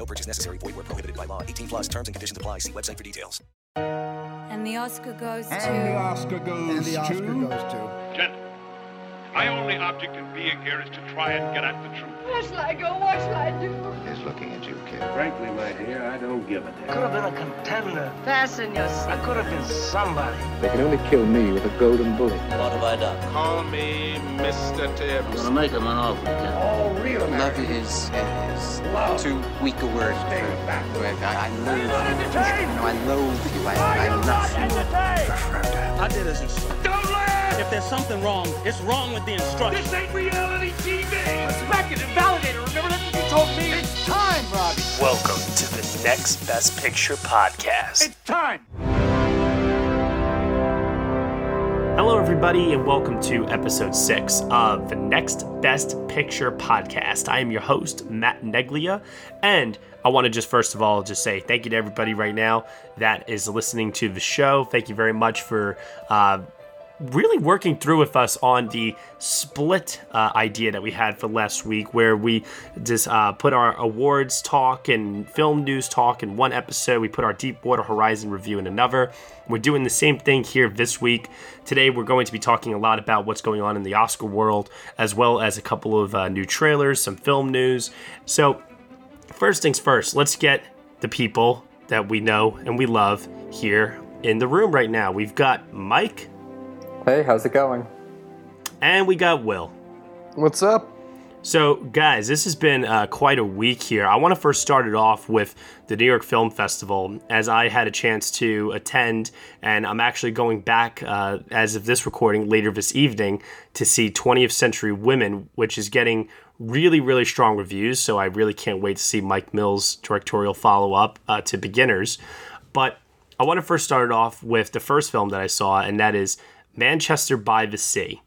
No purchase necessary. Void where prohibited by law. 18 plus terms and conditions apply. See website for details. And the Oscar goes to. And the Oscar goes And the Oscar to. goes to. Gentlemen, my only object in being here is to try and get at the truth. Where shall I go? What shall I do? He's looking at you, kid. Frankly, my dear, I don't give a damn. Could have been a contender. Fasten your I could have been somebody. They can only kill me with a golden bullet. What have I done? Call me Mr. I'm Tibbs. gonna make him an offer, kid. All real Love is, is Love. too weak a word. Stay back. I, I loathe you. No, I loathe you. I, I love you. I did as instructed. Don't laugh! If there's something wrong, it's wrong with the instructions. This ain't reality TV! Respect it and validate it. Remember that's what you told me? It's time, Robbie. Welcome to the Next Best Picture podcast. It's time. Hello, everybody, and welcome to episode six of the Next Best Picture podcast. I am your host, Matt Neglia, and I want to just first of all just say thank you to everybody right now that is listening to the show. Thank you very much for uh, really working through with us on the split uh, idea that we had for last week, where we just uh, put our awards talk and film news talk in one episode. We put our Deepwater Horizon review in another. We're doing the same thing here this week. Today, we're going to be talking a lot about what's going on in the Oscar world, as well as a couple of uh, new trailers, some film news. So, first things first, let's get the people that we know and we love here in the room right now. We've got Mike. Hey, how's it going? And we got Will. What's up? So, guys, this has been uh, quite a week here. I want to first start it off with the New York Film Festival, as I had a chance to attend, and I'm actually going back, uh, as of this recording, later this evening to see 20th Century Women, which is getting really, really strong reviews. So, I really can't wait to see Mike Mills' directorial follow up uh, to Beginners. But I want to first start it off with the first film that I saw, and that is Manchester by the Sea.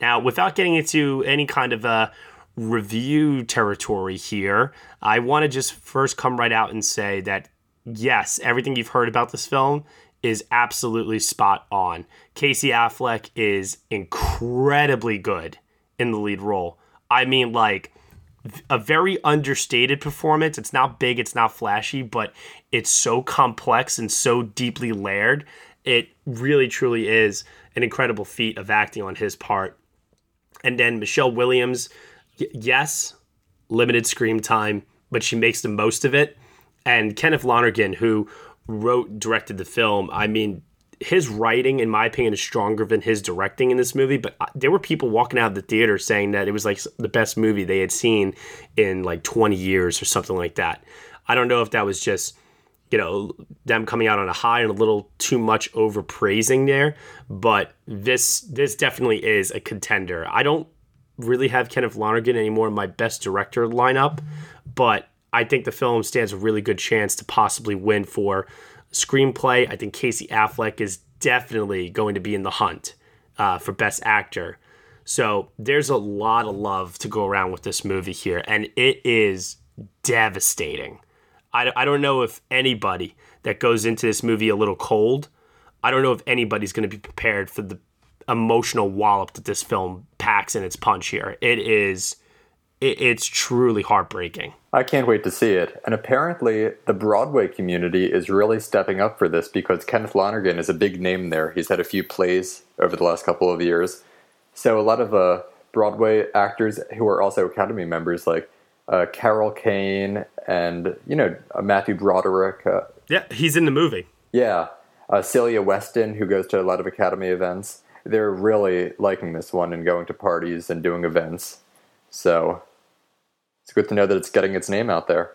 Now, without getting into any kind of a review territory here, I want to just first come right out and say that yes, everything you've heard about this film is absolutely spot on. Casey Affleck is incredibly good in the lead role. I mean, like, a very understated performance. It's not big, it's not flashy, but it's so complex and so deeply layered. It really, truly is an incredible feat of acting on his part. And then Michelle Williams, y- yes, limited screen time, but she makes the most of it. And Kenneth Lonergan, who wrote, directed the film, I mean, his writing, in my opinion, is stronger than his directing in this movie. But uh, there were people walking out of the theater saying that it was like the best movie they had seen in like 20 years or something like that. I don't know if that was just you know them coming out on a high and a little too much overpraising there. But this this definitely is a contender. I don't really have kenneth lonergan anymore in my best director lineup but i think the film stands a really good chance to possibly win for screenplay. I think casey affleck is definitely going to be in the hunt uh, for best actor. So there's a lot of love to go around with this movie here and it is devastating I, I don't know if anybody that goes into this movie a little cold, I don't know if anybody's going to be prepared for the emotional wallop that this film packs in its punch here. It is, it, it's truly heartbreaking. I can't wait to see it. And apparently, the Broadway community is really stepping up for this because Kenneth Lonergan is a big name there. He's had a few plays over the last couple of years. So, a lot of uh, Broadway actors who are also Academy members, like uh, Carol Kane and, you know, uh, Matthew Broderick. Uh, Yeah, he's in the movie. yeah, uh, Celia Weston, who goes to a lot of Academy events. They're really liking this one and going to parties and doing events. So, it's good to know that it's getting its name out there.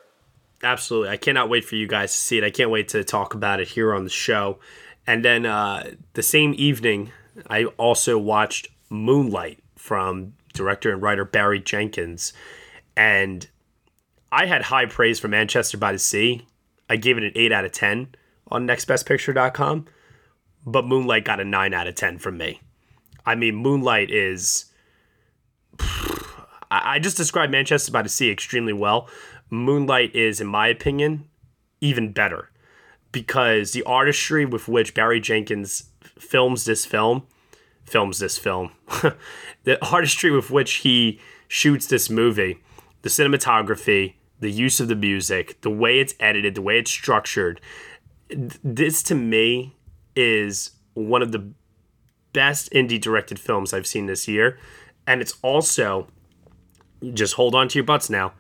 Absolutely. I cannot wait for you guys to see it. I can't wait to talk about it here on the show. And then uh, the same evening, I also watched Moonlight from director and writer Barry Jenkins. And I had high praise for Manchester by the Sea. I gave it an 8 out of 10, on nextbestpicture.com, but Moonlight got a 9 out of 10 from me. I mean, Moonlight is. I just described Manchester by the Sea extremely well. Moonlight is, in my opinion, even better because the artistry with which Barry Jenkins films this film, films this film, the artistry with which he shoots this movie, the cinematography, the use of the music, the way it's edited, the way it's structured, this to me is one of the best indie directed films I've seen this year. And it's also, just hold on to your butts now,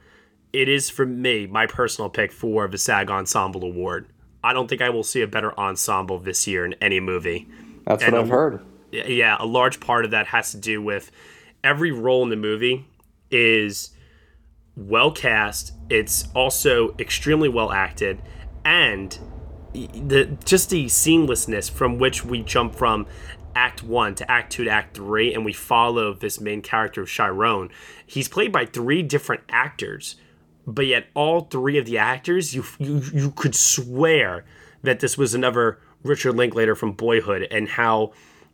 it is for me my personal pick for the SAG Ensemble Award. I don't think I will see a better ensemble this year in any movie. That's and what I've a, heard. Yeah, a large part of that has to do with every role in the movie is well cast. It's also extremely well acted, and the just the seamlessness from which we jump from act one to act two to act three, and we follow this main character of Chiron. He's played by three different actors but yet all three of the actors, you you you could swear that this was another Richard Linklater from Boyhood, and how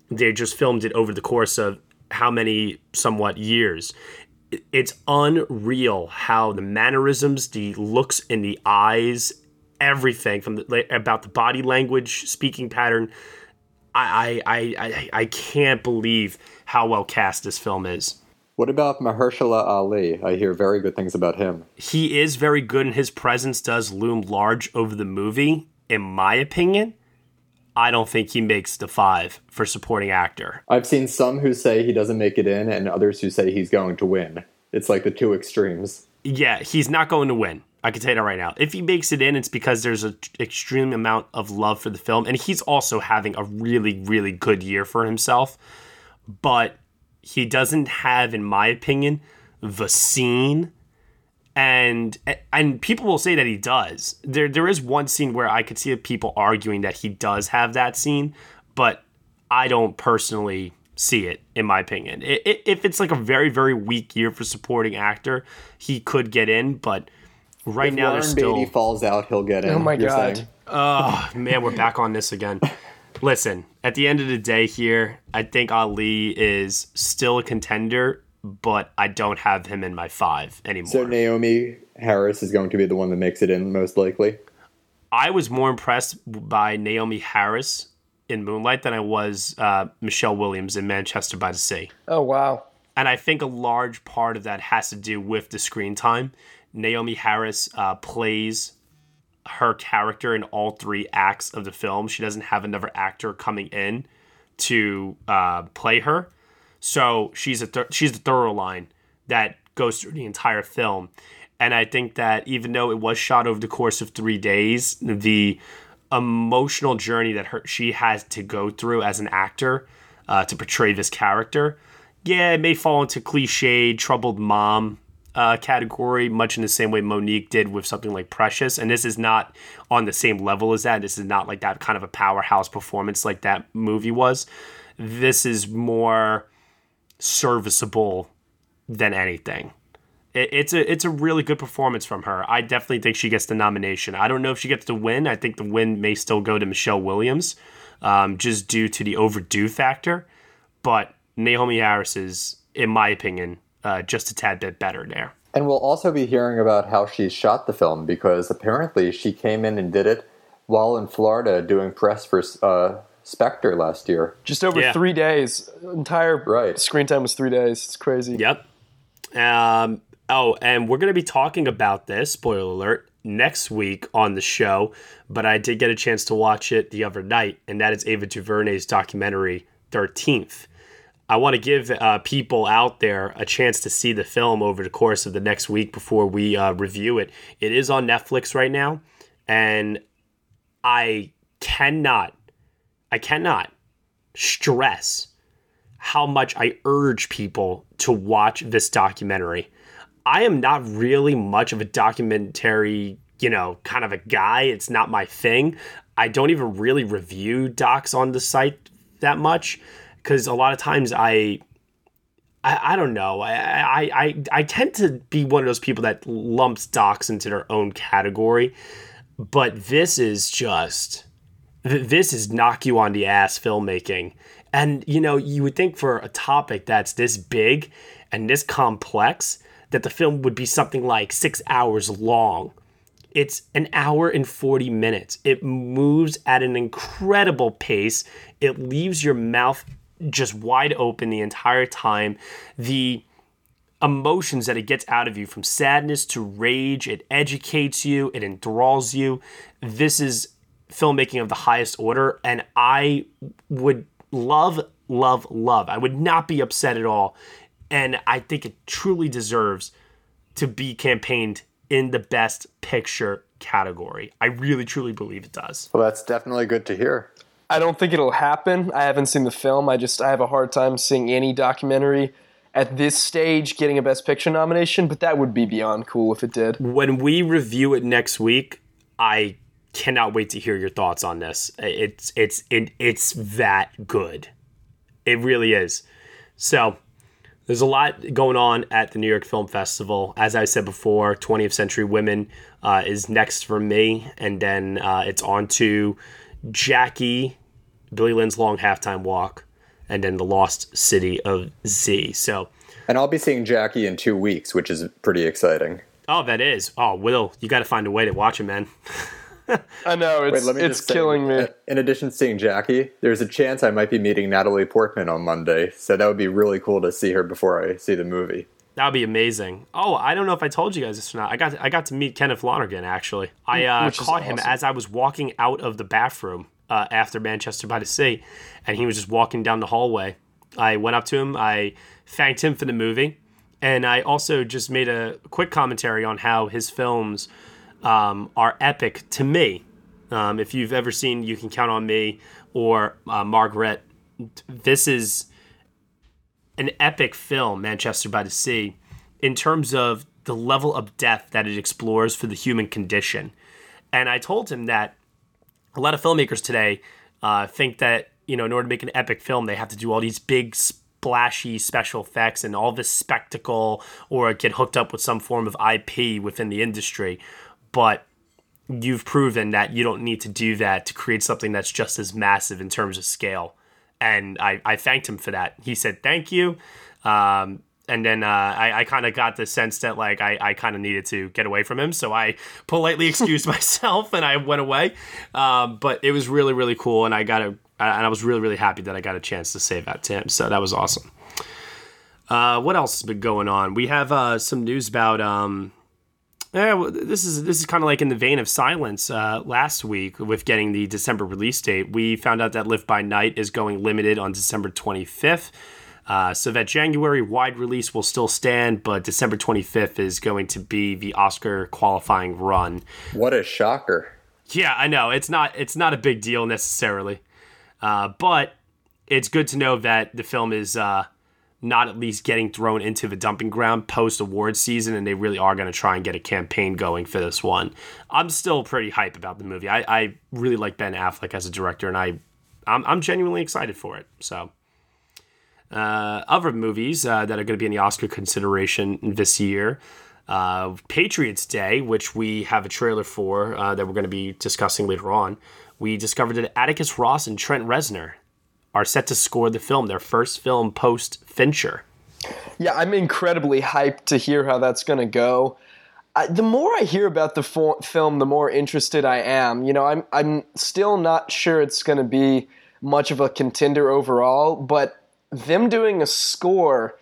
they just filmed it over the course of how many somewhat years. It's unreal how the mannerisms, the looks in the eyes, everything from the, about the body language, speaking pattern. I I I I can't believe how well cast this film is. What about Mahershala Ali? I hear very good things about him. He is very good, and his presence does loom large over the movie, in my opinion. I don't think he makes the five for supporting actor. I've seen some who say he doesn't make it in, and others who say he's going to win. It's like the two extremes. Yeah, he's not going to win. I can tell you that right now. If he makes it in, it's because there's an extreme amount of love for the film, and he's also having a really, really good year for himself. But he doesn't have, in my opinion, the scene. And and people will say that he does. There there is one scene where I could see people arguing that he does have that scene, but I don't personally see it in my opinion. If it's like a very very weak year for supporting actor, he could get in, but right if now Warren there's still Beatty falls out, he'll get in. Oh my god! Oh man, we're back on this again. Listen, at the end of the day, here, I think Ali is still a contender, but I don't have him in my five anymore. So Naomie Harris is going to be the one that makes it in, most likely. I was more impressed by Naomie Harris in Moonlight than I was uh, Michelle Williams in Manchester by the Sea. Oh wow! And I think a large part of that has to do with the screen time. Naomie Harris uh, plays her character in all three acts of the film. She doesn't have another actor coming in to uh, play her, so she's a th- she's the thorough line that goes through the entire film. And I think that even though it was shot over the course of three days, the emotional journey that her she has to go through as an actor uh, to portray this character, yeah, it may fall into cliched troubled mom uh, category, much in the same way Mo'Nique did with something like Precious. And this is not on the same level as that. This is not like that kind of a powerhouse performance like that movie was. This is more serviceable than anything. It, it's a it's a really good performance from her. I definitely think she gets the nomination. I don't know if she gets the win. I think the win may still go to Michelle Williams, um, just due to the overdue factor. But Naomie Harris is, in my opinion, uh, just a tad bit better there. And we'll also be hearing about how she shot the film because apparently she came in and did it while in Florida doing press for uh, Spectre last year. Just over yeah. three days. Entire right. screen time was three days. It's crazy. Yep. Um, oh, and we're going to be talking about this, spoiler alert, next week on the show. But I did get a chance to watch it the other night, and that is Ava DuVernay's documentary, 13th. I want to give uh, people out there a chance to see the film over the course of the next week before we uh, review it. It is on Netflix right now, and I cannot, I cannot stress how much I urge people to watch this documentary. I am not really much of a documentary, you know, kind of a guy. It's not my thing. I don't even really review docs on the site that much because a lot of times I, I, I don't know. I, I, I, I tend to be one of those people that lumps docs into their own category, but this is just this is knock you on the ass filmmaking. And you know, you would think for a topic that's this big and this complex that the film would be something like six hours long. It's an hour and 40 minutes. It moves at an incredible pace. It leaves your mouth just wide open the entire time. The emotions that it gets out of you from sadness to rage, it educates you, it enthralls you. This is filmmaking of the highest order, and I would love, love, love. I would not be upset at all. And I think it truly deserves to be campaigned in the best picture category. I really, truly believe it does. Well, that's definitely good to hear. I don't think it'll happen. I haven't seen the film. I just I have a hard time seeing any documentary at this stage getting a Best Picture nomination, but that would be beyond cool if it did. When we review it next week, I cannot wait to hear your thoughts on this. It's it's it, it's that good. It really is. So there's a lot going on at the New York Film Festival. As I said before, 20th Century Women uh, is next for me, and then uh, it's on to Jackie, Billy Lynn's Long Halftime Walk, and then The Lost City of Z. So, and I'll be seeing Jackie in two weeks, which is pretty exciting. Oh, that is. Oh, Will, you got to find a way to watch it, man. I know it's Wait, it's killing say, me. In addition to seeing Jackie, there's a chance I might be meeting Natalie Portman on Monday, so that would be really cool to see her before I see the movie. That would be amazing. Oh, I don't know if I told you guys this or not. I got I got to meet Kenneth Lonergan actually. I uh, caught awesome. him as I was walking out of the bathroom uh, after Manchester by the Sea, and he was just walking down the hallway. I went up to him. I thanked him for the movie, and I also just made a quick commentary on how his films um, are epic to me. Um, if you've ever seen You Can Count on Me or uh, Margaret, this is an epic film, Manchester by the Sea, in terms of the level of depth that it explores for the human condition. And I told him that a lot of filmmakers today uh, think that, you know, in order to make an epic film, they have to do all these big, splashy special effects and all this spectacle or get hooked up with some form of IP within the industry but you've proven that you don't need to do that to create something that's just as massive in terms of scale. And I, I thanked him for that. He said, thank you. Um, and then uh, I, I kind of got the sense that like I, I kind of needed to get away from him, so I politely excused myself and I went away. Um, but it was really really cool, and I got a and I was really really happy that I got a chance to say that to him. So that was awesome. Uh, what else has been going on? We have uh, some news about um, yeah, well, this is this is kind of like in the vein of silence. Uh, last week, with getting the December release date, we found out that Live by Night is going limited on December 25th. Uh, so that January wide release will still stand, but December 25th is going to be the Oscar qualifying run. What a shocker! Yeah, I know it's not it's not a big deal necessarily, uh, but it's good to know that the film is uh, not at least getting thrown into the dumping ground post award season, and they really are going to try and get a campaign going for this one. I'm still pretty hype about the movie. I, I really like Ben Affleck as a director, and I I'm, I'm genuinely excited for it. So. Uh, other movies uh, that are going to be in the Oscar consideration this year. Uh, Patriots Day, which we have a trailer for uh, that we're going to be discussing later on. We discovered that Atticus Ross and Trent Reznor are set to score the film, their first film post Fincher. Yeah, I'm incredibly hyped to hear how that's going to go. I, the more I hear about the fo- film, the more interested I am. You know, I'm I'm still not sure it's going to be much of a contender overall, but them doing a score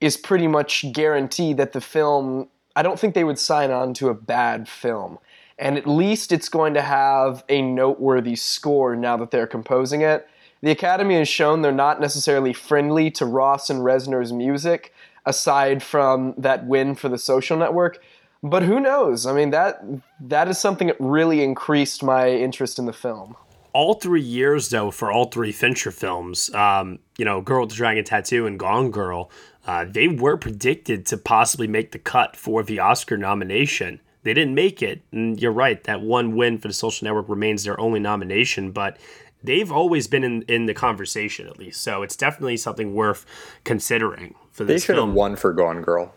is pretty much guarantee that the film. I don't think they would sign on to a bad film, and at least it's going to have a noteworthy score now that they're composing it. The Academy has shown they're not necessarily friendly to Ross and Reznor's music, aside from that win for the social network. But who knows? I mean, that that is something that really increased my interest in the film. All three years, though, for all three Fincher films, um, you know, Girl with the Dragon Tattoo and Gone Girl, uh, they were predicted to possibly make the cut for the Oscar nomination. They didn't make it, and you're right. That one win for the Social Network remains their only nomination, but they've always been in, in the conversation at least. So it's definitely something worth considering for this. They should film. have won for Gone Girl.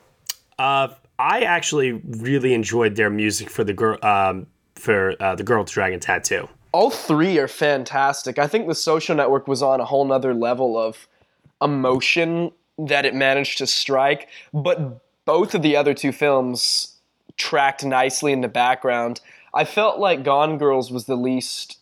Uh, I actually really enjoyed their music for the girl um, for uh, the Girl with the Dragon Tattoo. All three are fantastic. I think the social network was on a whole nother level of emotion that it managed to strike, but both of the other two films tracked nicely in the background. I felt like Gone Girls was the least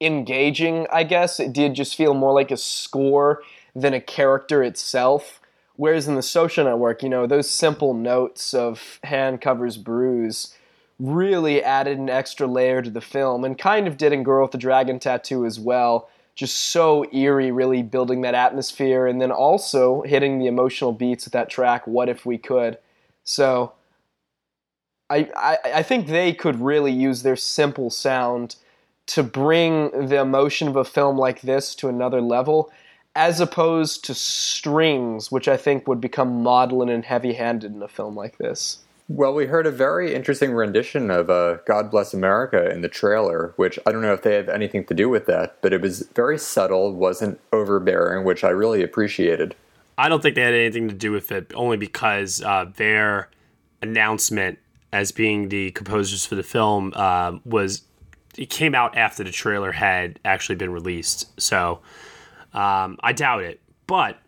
engaging, I guess. It did just feel more like a score than a character itself. Whereas in the social network, you know, those simple notes of hand covers bruise really added an extra layer to the film and kind of did in Girl with the Dragon Tattoo as well. Just so eerie, really building that atmosphere and then also hitting the emotional beats with that track, What If We Could. So I, I, I think they could really use their simple sound to bring the emotion of a film like this to another level as opposed to strings, which I think would become maudlin and heavy handed in a film like this. Well, we heard a very interesting rendition of uh, God Bless America in the trailer, which I don't know if they have anything to do with that, but it was very subtle, wasn't overbearing, which I really appreciated. I don't think they had anything to do with it, only because uh, their announcement as being the composers for the film uh, was it came out after the trailer had actually been released. So um, I doubt it, but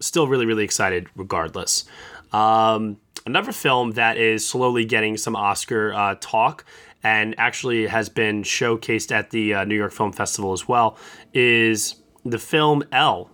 still really, really excited regardless. Um, another film that is slowly getting some Oscar uh, talk and actually has been showcased at the uh, New York Film Festival as well is the film Elle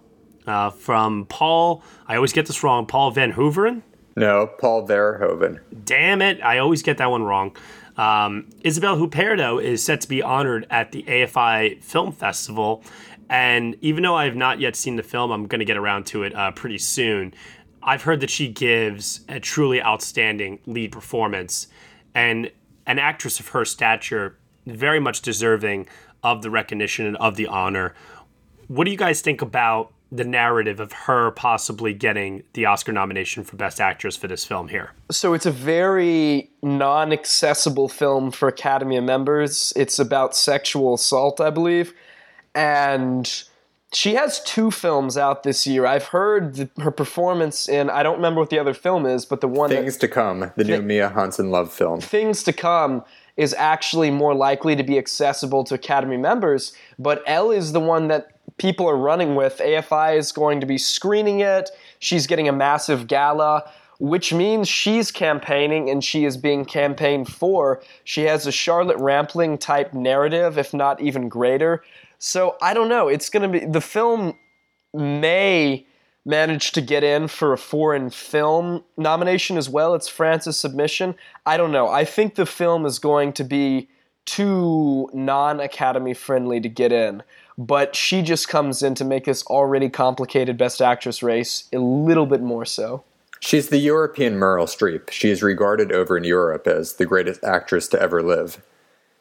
uh, from Paul. I always get this wrong. Paul Van Hooveren. No, Paul Verhoeven. Damn it! I always get that one wrong. Um, Isabelle Huppert is set to be honored at the AFI Film Festival, and even though I have not yet seen the film, I'm going to get around to it uh, pretty soon. I've heard that she gives a truly outstanding lead performance, and an actress of her stature, very much deserving of the recognition and of the honor. What do you guys think about the narrative of her possibly getting the Oscar nomination for Best Actress for this film here? So it's a very non accessible film for Academy members. It's about sexual assault, I believe. And she has two films out this year. I've heard the, her performance in, I don't remember what the other film is, but the one Things that, to Come, the new Mia Hansen Love film. Things to Come is actually more likely to be accessible to Academy members, but Elle is the one that people are running with. AFI is going to be screening it. She's getting a massive gala, which means she's campaigning and she is being campaigned for. She has a Charlotte Rampling type narrative, if not even greater. So I don't know. It's going to be the film may manage to get in for a foreign film nomination as well. It's France's submission. I don't know. I think the film is going to be too non Academy friendly to get in. But she just comes in to make this already complicated Best Actress race a little bit more so. She's the European Meryl Streep. She is regarded over in Europe as the greatest actress to ever live.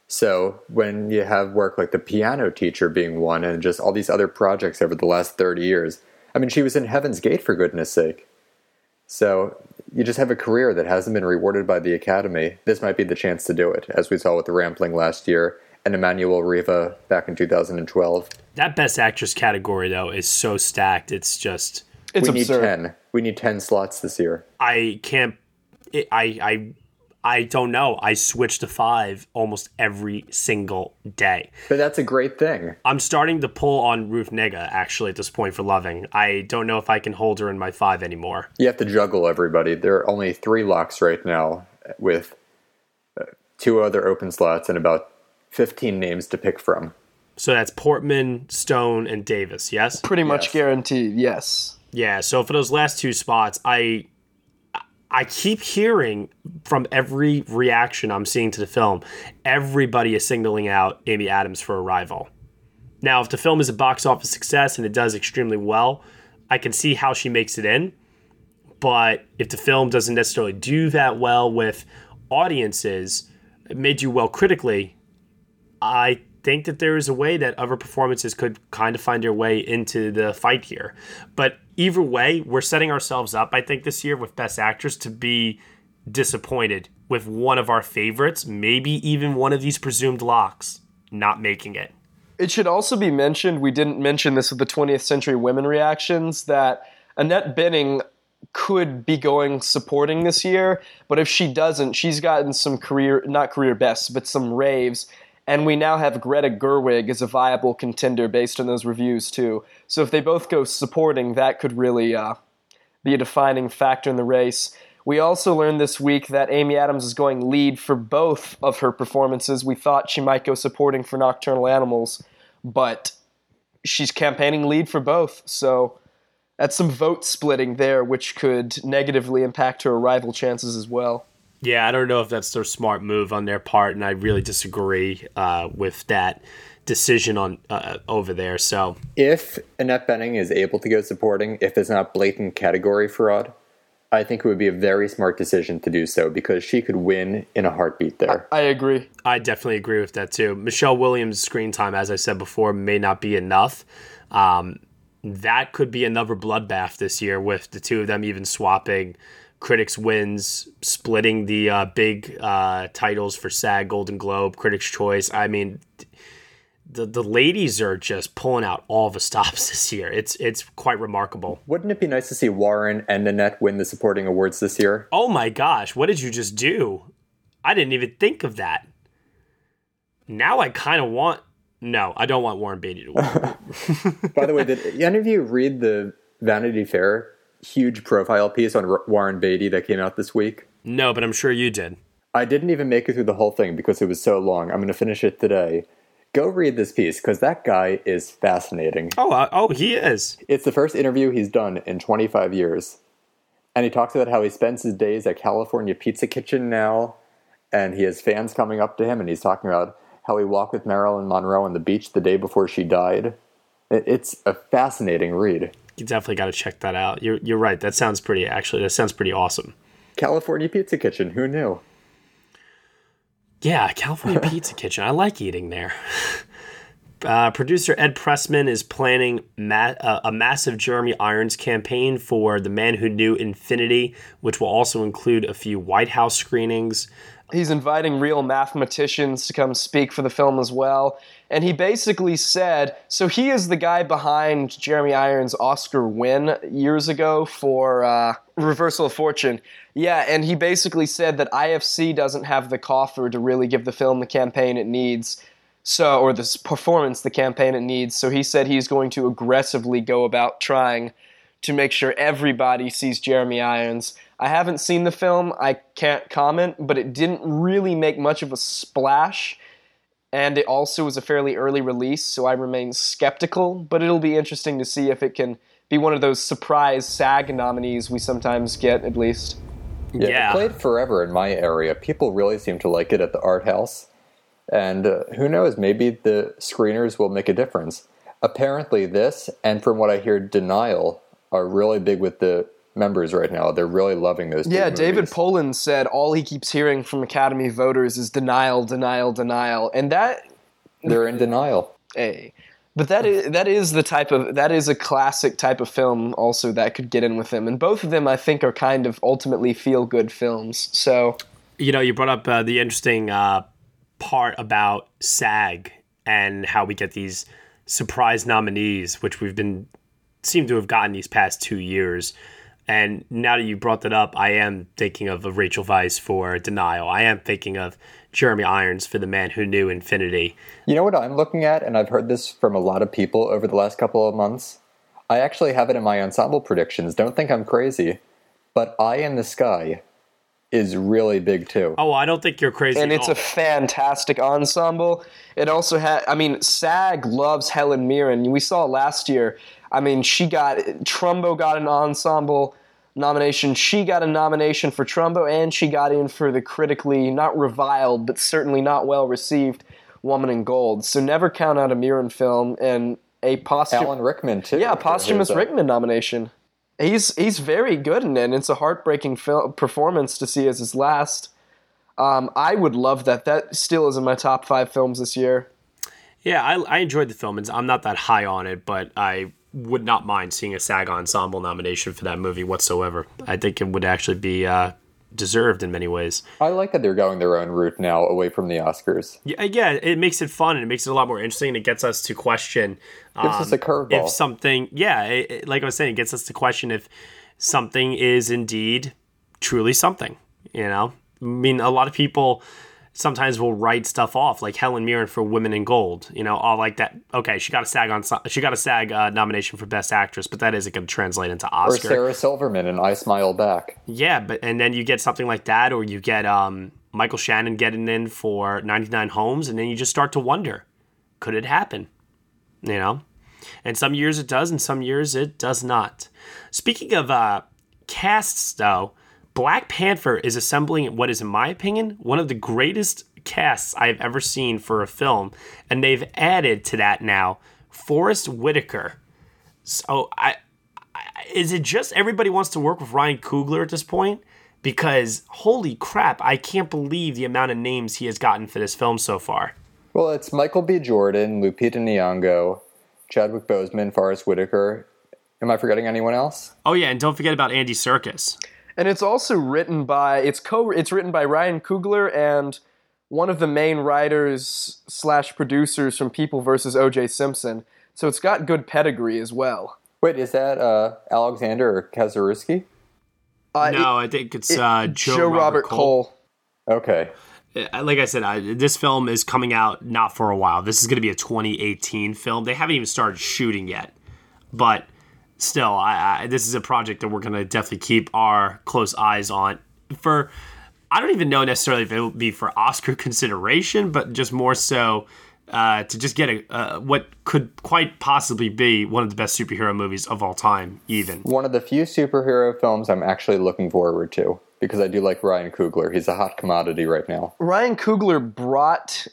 So when you have work like The Piano Teacher being one and just all these other projects over the last 30 years, I mean, she was in Heaven's Gate for goodness sake. So you just have a career that hasn't been rewarded by the Academy. This might be the chance to do it, as we saw with The Rampling last year and Emmanuelle Riva back in 2012. That Best Actress category, though, is so stacked. It's just. It's we absurd. need 10. We need 10 slots this year. I can't. It, I, I I don't know. I switch to five almost every single day. But that's a great thing. I'm starting to pull on Ruth Negga actually at this point for loving. I don't know if I can hold her in my five anymore. You have to juggle everybody. There are only three locks right now with uh, two other open slots and about 15 names to pick from. So that's Portman, Stone, and Davis, yes? Pretty much Yes. guaranteed, yes. Yeah, so for those last two spots, I I keep hearing from every reaction I'm seeing to the film, everybody is signaling out Amy Adams for Arrival. Now, if the film is a box office success and it does extremely well, I can see how she makes it in. But if the film doesn't necessarily do that well with audiences, it may do well critically, I think that there is a way that other performances could kind of find their way into the fight here. But either way, we're setting ourselves up, I think, this year with Best Actress to be disappointed with one of our favorites, maybe even one of these presumed locks, not making it. It should also be mentioned, we didn't mention this with the 20th Century Women reactions, that Annette Bening could be going supporting this year, but if she doesn't, she's gotten some career, not career bests, but some raves. And we now have Greta Gerwig as a viable contender based on those reviews, too. So if they both go supporting, that could really uh, be a defining factor in the race. We also learned this week that Amy Adams is going lead for both of her performances. We thought she might go supporting for Nocturnal Animals, but she's campaigning lead for both. So that's some vote splitting there, which could negatively impact her arrival chances as well. Yeah, I don't know if that's their smart move on their part, and I really disagree uh, with that decision on uh, over there. So, if Annette Bening is able to go supporting, if it's not blatant category fraud, I think it would be a very smart decision to do so because she could win in a heartbeat there. I, I agree. I definitely agree with that too. Michelle Williams' screen time, as I said before, may not be enough. Um, that could be another bloodbath this year with the two of them even swapping critics wins, splitting the uh, big uh, titles for SAG, Golden Globe, Critics' Choice. I mean, the the ladies are just pulling out all the stops this year. It's it's quite remarkable. Wouldn't it be nice to see Warren and Nanette win the supporting awards this year? Oh my gosh, what did you just do? I didn't even think of that. Now I kind of want. No, I don't want Warren Beatty to win. By the way, did any of you read the Vanity Fair huge profile piece on Warren Beatty that came out this week? No, but I'm sure you did. I didn't even make it through the whole thing because it was so long. I'm going to finish it today. Go read this piece because that guy is fascinating. Oh, uh, oh, he is. It's the first interview he's done in 25 years. And he talks about how he spends his days at California Pizza Kitchen now, and he has fans coming up to him, and he's talking about how he walked with Marilyn Monroe on the beach the day before she died. It's a fascinating read. You definitely got to check that out. You're you're right. That sounds pretty. Actually, that sounds pretty awesome. California Pizza Kitchen. Who knew? Yeah, California Pizza Kitchen. I like eating there. Uh, producer Ed Pressman is planning ma- uh, a massive Jeremy Irons campaign for The Man Who Knew Infinity, which will also include a few White House screenings. He's inviting real mathematicians to come speak for the film as well. And he basically said so he is the guy behind Jeremy Irons' Oscar win years ago for uh, Reversal of Fortune. Yeah, and he basically said that IFC doesn't have the coffer to really give the film the campaign it needs. So, or the performance the campaign it needs. So he said he's going to aggressively go about trying to make sure everybody sees Jeremy Irons. I haven't seen the film, I can't comment, but it didn't really make much of a splash. And it also was a fairly early release, so I remain skeptical, but it'll be interesting to see if it can be one of those surprise SAG nominees we sometimes get, at least. Yeah, yeah. it played forever in my area. People really seem to like it at the art house. And uh, who knows, maybe the screeners will make a difference. Apparently, this, and from what I hear, Denial, are really big with the members right now. They're really loving those. Yeah, movies. David Poland said all he keeps hearing from Academy voters is denial, denial, denial, and that they're in denial. Hey, but that is that is the type of that is a classic type of film also that could get in with them, and both of them I think are kind of ultimately feel good films. So, you know, you brought up uh, the interesting uh, part about SAG and how we get these surprise nominees, which we've been seem to have gotten these past two years. And now that you brought that up, I am thinking of, of Rachel Weisz for Denial. I am thinking of Jeremy Irons for The Man Who Knew Infinity. You know what I'm looking at, and I've heard this from a lot of people over the last couple of months? I actually have it in my ensemble predictions. Don't think I'm crazy. But Eye in the Sky is really big too. Oh, I don't think you're crazy. And it's all. a fantastic ensemble. It also had, I mean, SAG loves Helen Mirren. We saw last year. I mean, she got Trumbo got an ensemble nomination. She got a nomination for Trumbo, and she got in for the critically not reviled, but certainly not well received Woman in Gold. So never count out a Mirren film and a posthumous Alan Rickman too. Yeah, posthumous Rickman nomination. He's he's very good in it. And it's a heartbreaking fil- performance to see as his last. Um, I would love that. That still is in my top five films this year. Yeah, I, I enjoyed the film, and I'm not that high on it, but I would not mind seeing a SAG Ensemble nomination for that movie whatsoever. I think it would actually be uh, deserved in many ways. I like that they're going their own route now, away from the Oscars. Yeah, yeah, it makes it fun and it makes it a lot more interesting. And it gets us to question um, gives us a curveball. If something, yeah, it, it, like I was saying, it gets us to question if something is indeed truly something. You know, I mean, a lot of people sometimes will write stuff off, like Helen Mirren for Women in Gold. You know, all like that. Okay, she got a SAG on she got a SAG uh, nomination for Best Actress, but that isn't going to translate into Oscar. Or Sarah Silverman in I Smile Back. Yeah, but and then you get something like that, or you get um, Michael Shannon getting in for 99 Homes, and then you just start to wonder, could it happen? You know, and some years it does, and some years it does not. Speaking of uh, casts, though. Black Panther is assembling what is, in my opinion, one of the greatest casts I've ever seen for a film, and they've added to that now Forest Whitaker. So I, I is it just everybody wants to work with Ryan Coogler at this point? Because holy crap, I can't believe the amount of names he has gotten for this film so far. Well, it's Michael B. Jordan, Lupita Nyong'o, Chadwick Boseman, Forest Whitaker. Am I forgetting anyone else? Oh yeah, and don't forget about Andy Serkis and it's also written by it's co it's written by Ryan Coogler and one of the main writers slash producers from People versus O.J. Simpson. So it's got good pedigree as well. Wait, is that uh, Alexander Karaszewski? Uh, no, it, I think it's uh, Joe, Joe, Robert, Robert Cole. Cole. Okay. Uh, like I said, I, this film is coming out not for a while. This is going to be a 2018 film. They haven't even started shooting yet, but still, I, I, this is a project that we're going to definitely keep our close eyes on. For I don't even know necessarily if it will be for Oscar consideration, but just more so uh, to just get a uh, what could quite possibly be one of the best superhero movies of all time. Even one of the few superhero films I'm actually looking forward to because I do like Ryan Coogler. He's a hot commodity right now. Ryan Coogler brought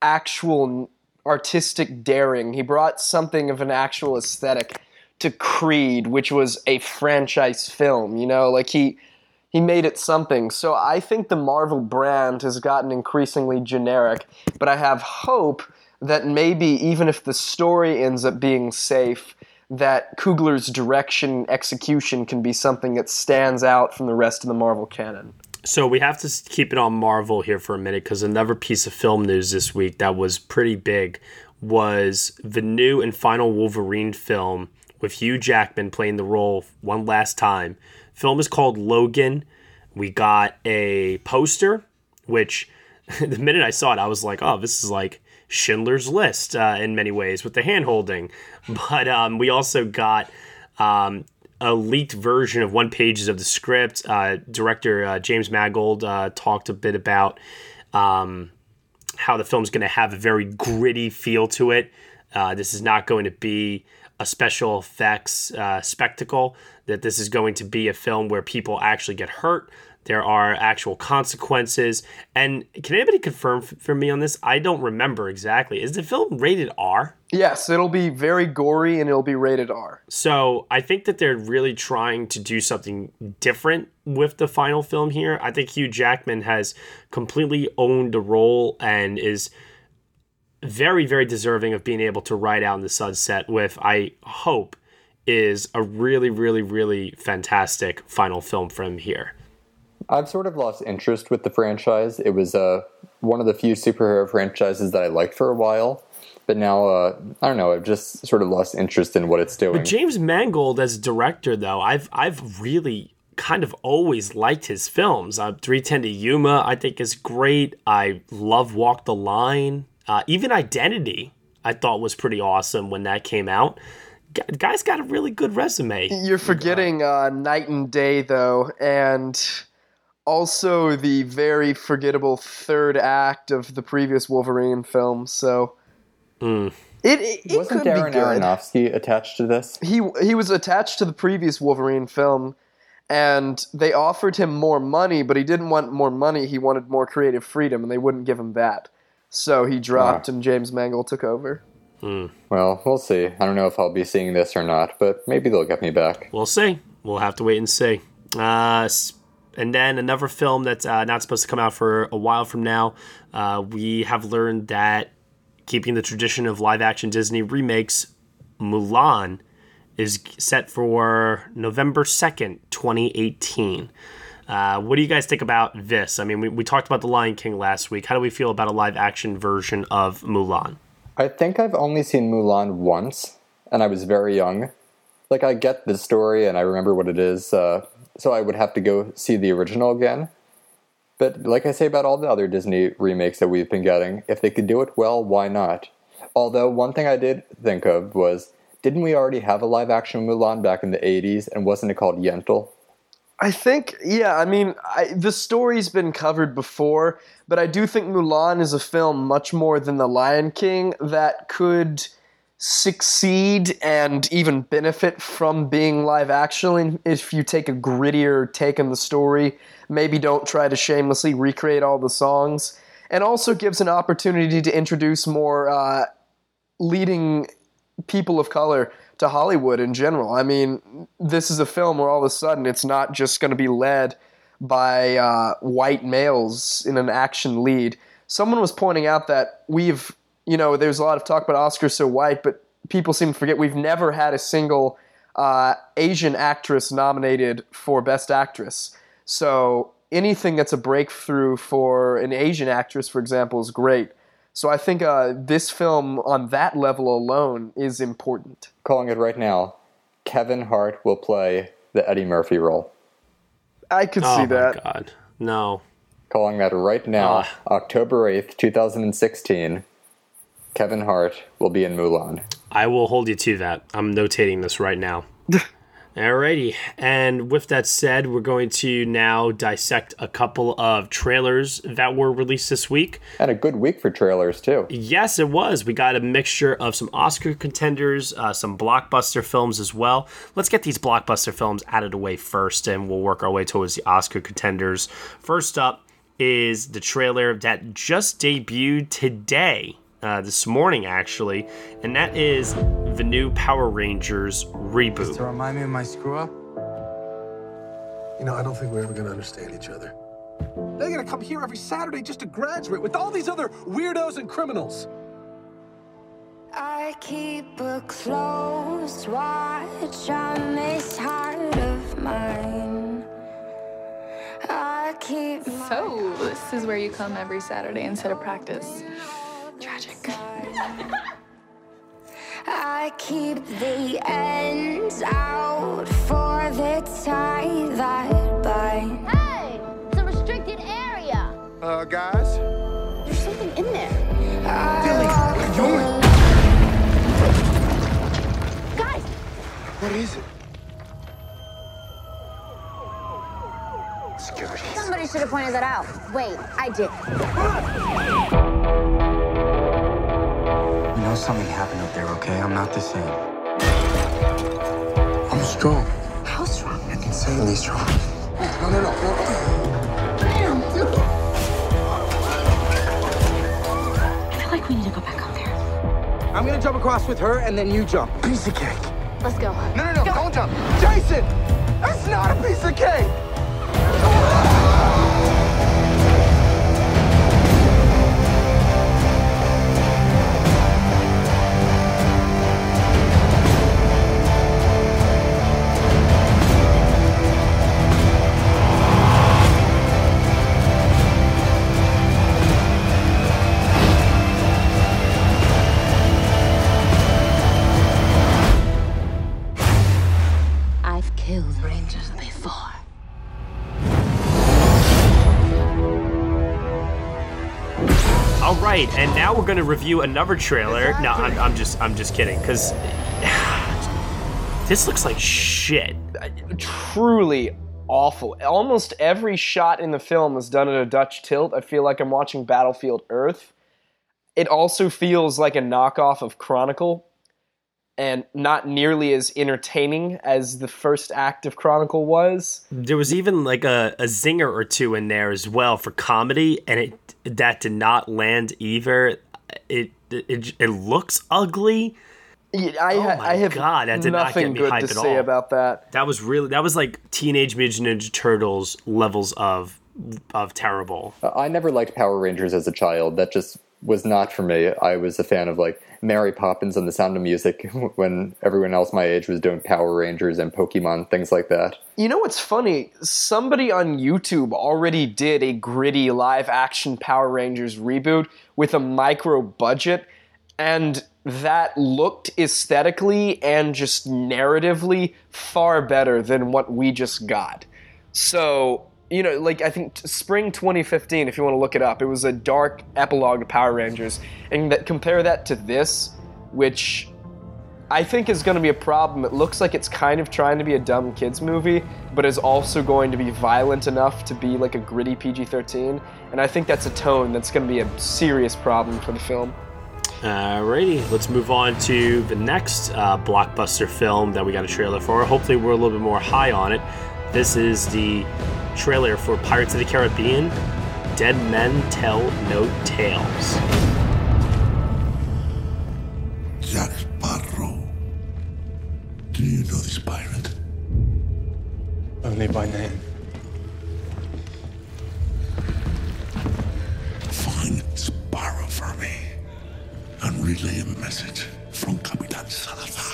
actual artistic daring. He brought something of an actual aesthetic to Creed, which was a franchise film. You know, like he he made it something. So I think the Marvel brand has gotten increasingly generic, but I have hope that maybe even if the story ends up being safe, that Coogler's direction execution can be something that stands out from the rest of the Marvel canon. So we have to keep it on Marvel here for a minute because another piece of film news this week that was pretty big was the new and final Wolverine film with Hugh Jackman playing the role one last time. Film is called Logan. We got a poster, which the minute I saw it, I was like, oh, this is like Schindler's List uh, in many ways with the hand holding. But um, we also got um, a leaked version of one pages of the script. Uh, director uh, James Mangold uh, talked a bit about um, how the film's going to have a very gritty feel to it. Uh, this is not going to be a special effects uh, spectacle, that this is going to be a film where people actually get hurt. There are actual consequences. And can anybody confirm f- for me on this? I don't remember exactly. Is the film rated R? Yes, it'll be very gory and it'll be rated R. So I think that they're really trying to do something different with the final film here. I think Hugh Jackman has completely owned the role and is very, very deserving of being able to ride out in the sunset with, I hope, is a really, really, really fantastic final film from here. I've sort of lost interest with the franchise. It was uh, one of the few superhero franchises that I liked for a while. But now, uh, I don't know. I've just sort of lost interest in what it's doing. But James Mangold as director, though, I've I've really kind of always liked his films. Uh, 310 to Yuma, I think, is great. I love Walk the Line. Uh, even Identity, I thought was pretty awesome when that came out. Guy's got a really good resume. You're forgetting uh, Knight and Day, though, and also the very forgettable third act of the previous Wolverine film. So mm. it, it, it wasn't Darren Aronofsky attached to this. He he was attached to the previous Wolverine film, and they offered him more money, but he didn't want more money. He wanted more creative freedom, and they wouldn't give him that. So he dropped, and James Mangold took over. Hmm. Well, we'll see. I don't know if I'll be seeing this or not, but maybe they'll get me back. We'll see. We'll have to wait and see. Uh, and then another film that's uh, not supposed to come out for a while from now. Uh, we have learned that keeping the tradition of live action Disney remakes, Mulan is set for November 2nd, 2018. Uh, what do you guys think about this? I mean, we, we talked about The Lion King last week. How do we feel about a live action version of Mulan? I think I've only seen Mulan once, and I was very young. Like, I get the story and I remember what it is, uh, so I would have to go see the original again. But like I say about all the other Disney remakes that we've been getting, if they could do it well, why not? Although one thing I did think of was, didn't we already have a live action Mulan back in the 80s and wasn't it called Yentl? I think, yeah, I mean, I, the story's been covered before, but I do think Mulan is a film much more than The Lion King that could succeed and even benefit from being live action if you take a grittier take on the story. Maybe don't try to shamelessly recreate all the songs. And also gives an opportunity to introduce more uh, leading people of color to Hollywood in general. I mean, this is a film where all of a sudden it's not just going to be led by uh, white males in an action lead. Someone was pointing out that we've, you know, there's a lot of talk about Oscars so white, but people seem to forget we've never had a single uh, Asian actress nominated for Best Actress. So anything that's a breakthrough for an Asian actress, for example, is great. So I think uh, this film, on that level alone, is important. Calling it right now, Kevin Hart will play the Eddie Murphy role. I could oh see my that. God, no. Calling that right now, Ah. October 8th, 2016, Kevin Hart will be in Mulan. I will hold you to that. I'm notating this right now. Alrighty, and with that said, we're going to now dissect a couple of trailers that were released this week. And a good week for trailers, too. Yes, it was. We got a mixture of some Oscar contenders, uh, some blockbuster films as well. Let's get these blockbuster films out of the way first, and we'll work our way towards the Oscar contenders. First up is the trailer that just debuted today, uh, this morning actually, and that is the new Power Rangers reboot. To remind me of my screw up? You know, I don't think we're ever gonna understand each other. They're gonna come here every Saturday just to graduate with all these other weirdos and criminals. I keep a close watch on this heart of mine. I keep So, this is where you come every Saturday instead of practice. Tragic. I keep the ends out for the tie that bind. Hey, it's a restricted area. Uh, guys? There's something in there. Billy, what are you doing? Guys, What is it? Security. somebody should have pointed that out. Wait, I did. You know something happened up there, okay? I'm not the same. I'm strong. How strong? I'm Insanely strong. No, no, no, no. I feel like we need to go back up there. I'm gonna jump across with her and then you jump. Piece of cake. Let's go. No, no, no, don't jump. Jason! That's not a piece of cake! Right, and now we're going to review another trailer. No, I'm, I'm just I'm just kidding because this looks like shit. Uh, truly awful. Almost every shot in the film is done at a Dutch tilt. I feel like I'm watching Battlefield Earth. It also feels like a knockoff of Chronicle and not nearly as entertaining as the first act of Chronicle was. There was even like a, a zinger or two in there as well for comedy, and it that did not land either. It it, it looks ugly. Yeah, I, oh my I have god, that did not get me hyped to at say all. about that. That was really that was like Teenage Mutant Ninja Turtles levels of of terrible. I never liked Power Rangers as a child. That just was not for me. I was a fan of like Mary Poppins and The Sound of Music when everyone else my age was doing Power Rangers and Pokemon, things like that. You know what's funny? Somebody on YouTube already did a gritty live action Power Rangers reboot with a micro budget, and that looked aesthetically and just narratively far better than what we just got. So you know, like I think t- spring 2015, if you want to look it up, it was a dark epilogue to Power Rangers, and that compare that to this, which I think is going to be a problem. It looks like it's kind of trying to be a dumb kids movie, but is also going to be violent enough to be like a gritty PG-13, and I think that's a tone that's going to be a serious problem for the film. Alrighty, let's move on to the next uh, blockbuster film that we got a trailer for. Hopefully, we're a little bit more high on it. This is the trailer for Pirates of the Caribbean Dead Men Tell No Tales. Jack Sparrow. Do you know this pirate? Only by name. Find Sparrow for me and relay a message from Capitan Salazar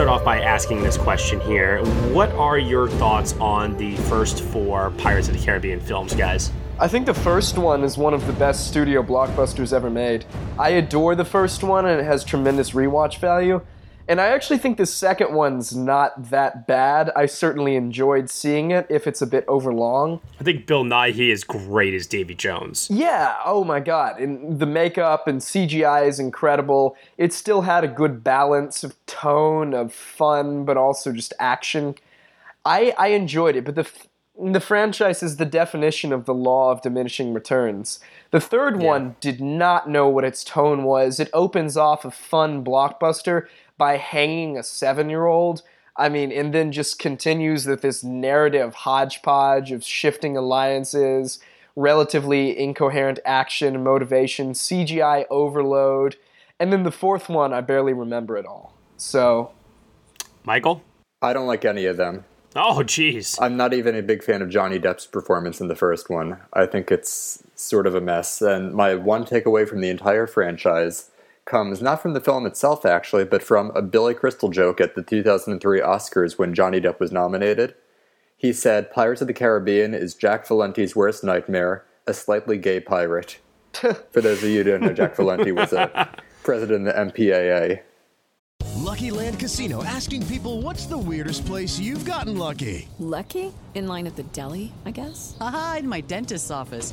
start off by asking this question here. What are your thoughts on the first four Pirates of the Caribbean films, guys? I think the first one is one of the best studio blockbusters ever made. I adore the first one and it has tremendous rewatch value. And I actually think the second one's not that bad. I certainly enjoyed seeing it if it's a bit overlong. I think Bill Nighy is great as Davy Jones. Yeah, oh my god. And the makeup and CGI is incredible. It still had a good balance of tone, of fun, but also just action. I, I enjoyed it, but the the franchise is the definition of the law of diminishing returns. The third yeah. one did not know what its tone was. It opens off a fun blockbuster by hanging a seven year old. I mean, and then just continues with this narrative hodgepodge of shifting alliances, relatively incoherent action, motivation, CGI overload. And then the fourth one, I barely remember at all. So. Michael? I don't like any of them. Oh, jeez. I'm not even a big fan of Johnny Depp's performance in the first one. I think it's sort of a mess. And my one takeaway from the entire franchise comes not from the film itself, actually, but from a Billy Crystal joke at the 2003 Oscars when Johnny Depp was nominated. He said, Pirates of the Caribbean is Jack Valenti's worst nightmare, a slightly gay pirate. For those of you who don't know, Jack Valenti was a president of the MPAA. Lucky Land Casino asking people what's the weirdest place you've gotten lucky? Lucky? In line at the deli, I guess? Aha, in my dentist's office.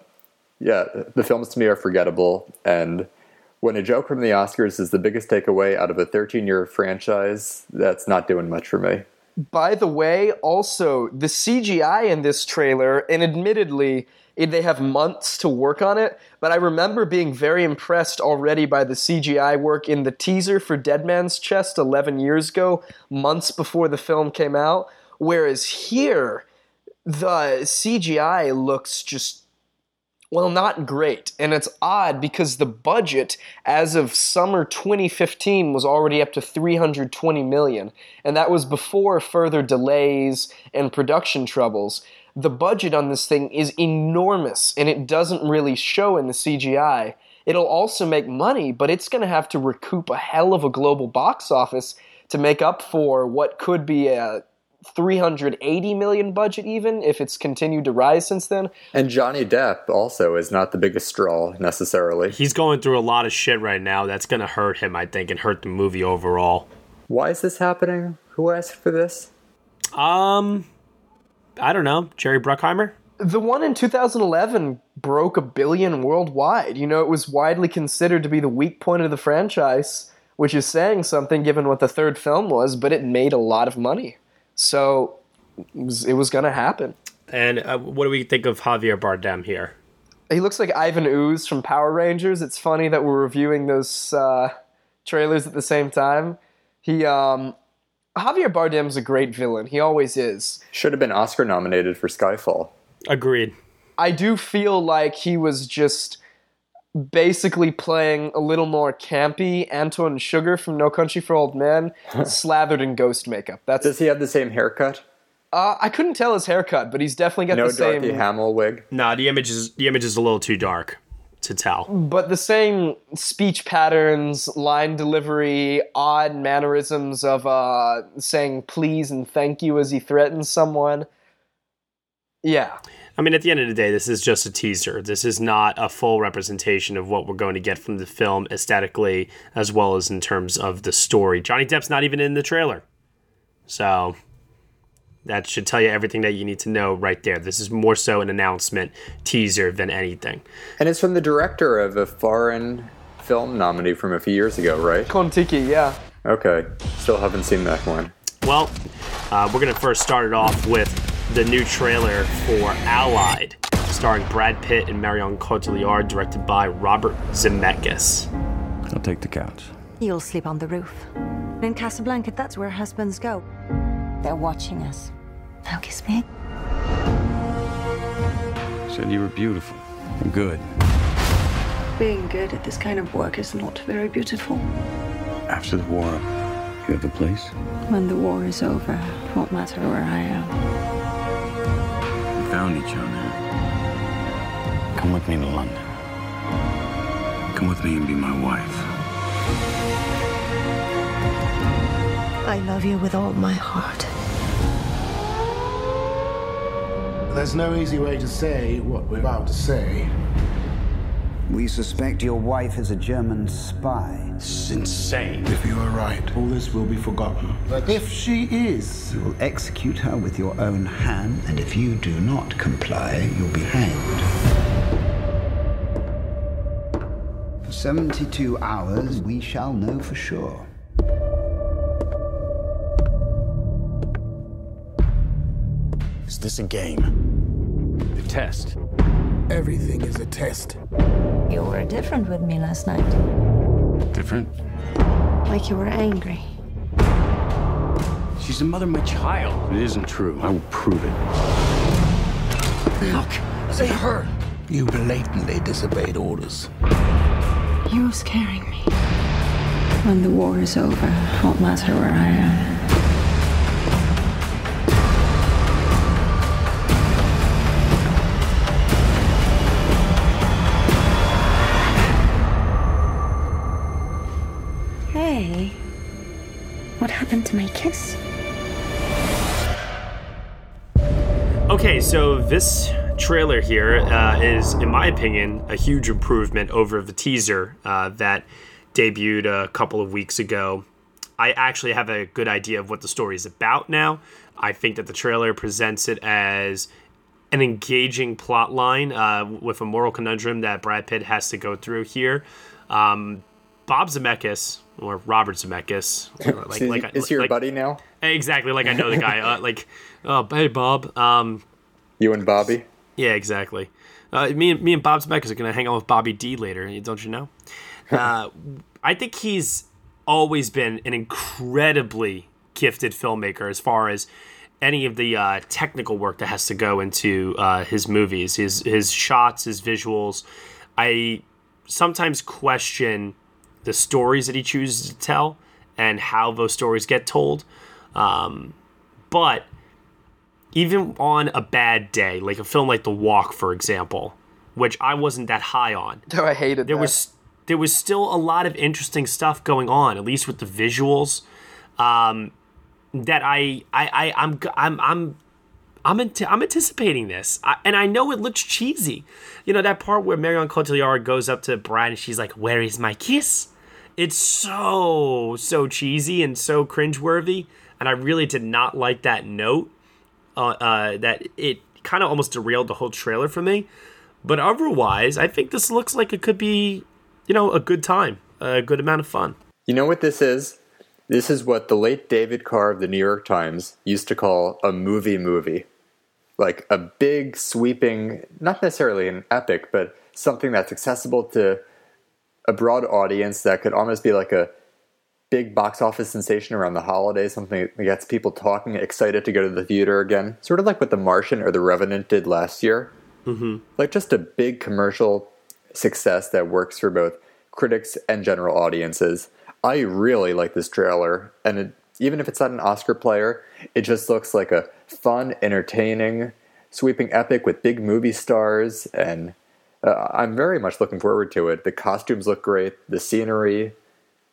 yeah, the films to me are forgettable and when a joke from the Oscars is the biggest takeaway out of a 13 year franchise, that's not doing much for me. By the way, also, the CGI in this trailer, and admittedly, they have months to work on it, but I remember being very impressed already by the CGI work in the teaser for Dead Man's Chest 11 years ago, months before the film came out. Whereas here, the CGI looks just well, not great. And it's odd because the budget as of summer 2015 was already up to 320 million, and that was before further delays and production troubles. The budget on this thing is enormous and it doesn't really show in the CGI. It'll also make money, but it's going to have to recoup a hell of a global box office to make up for what could be a 380 million budget even if it's continued to rise since then. And Johnny Depp also is not the biggest straw necessarily. He's going through a lot of shit right now that's going to hurt him, I think, and hurt the movie overall. Why is this happening? Who asked for this? Um, I don't know. Jerry Bruckheimer? The one in 2011 broke a billion worldwide. You know, it was widely considered to be the weak point of the franchise, which is saying something given what the third film was, but it made a lot of money. So it was, it was going to happen. And uh, what do we think of Javier Bardem here? He looks like Ivan Ooze from Power Rangers. It's funny that we're reviewing those uh, trailers at the same time. He, um, Javier Bardem's a great villain. He always is. Should have been Oscar nominated for Skyfall. Agreed. I do feel like he was just basically playing a little more campy Anton Chigurh from No Country for Old Men, slathered in ghost makeup. That's Does he have the same haircut? uh, I couldn't tell his haircut, but he's definitely got no the same. No Dorothy Hamill wig. Nah, the image is the image is a little too dark to tell. but the same speech patterns, line delivery, odd mannerisms of uh, saying please and thank you as he threatens someone. Yeah. I mean, at the end of the day, this is just a teaser. This is not a full representation of what we're going to get from the film aesthetically, as well as in terms of the story. Johnny Depp's not even in the trailer. So that should tell you everything that you need to know right there. This is more so an announcement teaser than anything. And it's from the director of a foreign film nominee from a few years ago, right? Kon-Tiki, yeah. Okay. Still haven't seen that one. Well, uh, we're going to first start it off with the new trailer for Allied, starring Brad Pitt and Marion Cotillard, directed by Robert Zemeckis. I'll take the couch. You'll sleep on the roof. In Casablanca, that's where husbands go. They're watching us. Now kiss me. Said you were beautiful and good. Being good at this kind of work is not very beautiful. After the war, you have a place? When the war is over, it won't matter where I am. We found each other. Come with me to London. Come with me and be my wife. I love you with all my heart. There's no easy way to say what we're about to say. We suspect your wife is a German spy. It's insane. If you are right, all this will be forgotten. But if she is, You will execute her with your own hand, and if you do not comply, you'll be hanged. For 72 hours, we shall know for sure. Is this a game? A test? everything is a test. You were different with me last night. Different? Like you were angry. She's the mother of my child. It isn't true. I will prove it. Look, say her. You blatantly disobeyed orders. You're scaring me. When the war is over, it won't matter where I am. Happened to my kiss? Okay, so this trailer here uh, is, in my opinion, a huge improvement over the teaser uh, that debuted a couple of weeks ago. I actually have a good idea of what the story is about now. I think that the trailer presents it as an engaging plot line uh, with a moral conundrum that Brad Pitt has to go through here. Um, Bob Zemeckis or Robert Zemeckis, Is he- is he your buddy now? Exactly, like I know the guy. Uh, like, oh, hey Bob. Um, you and Bobby. Yeah, exactly. Uh, me and me and Bob Zemeckis are gonna hang out with Bobby D later. Don't you know? Uh, I think he's always been an incredibly gifted filmmaker as far as any of the uh, technical work that has to go into uh, his movies, his his shots, his visuals. I sometimes question the stories that he chooses to tell and how those stories get told. Um, but even on a bad day, like a film like The Walk, for example, which I wasn't that high on, Oh, I hated there that. was there was still a lot of interesting stuff going on, at least with the visuals. Um, that I I, I I'm I'm I'm I'm ant- I'm anticipating this, I, and I know it looks cheesy. You know that part where Marion Cotillard goes up to Brad and she's like, "Where is my kiss?" It's so so cheesy and so cringeworthy, and I really did not like that note. Uh, uh, that it kind of almost derailed the whole trailer for me. But otherwise, I think this looks like it could be, you know, a good time, a good amount of fun. You know what this is? This is what the late David Carr of the New York Times used to call a movie movie. Like a big, sweeping, not necessarily an epic, but something that's accessible to a broad audience that could almost be like a big box office sensation around the holidays, something that gets people talking, excited to go to the theater again. Sort of like what The Martian or The Revenant did last year. Mm-hmm. Like just a big commercial success that works for both critics and general audiences. I really like this trailer, and it, even if it's not an Oscar player, it just looks like a fun, entertaining, sweeping epic with big movie stars, and uh, I'm very much looking forward to it. The costumes look great, the scenery,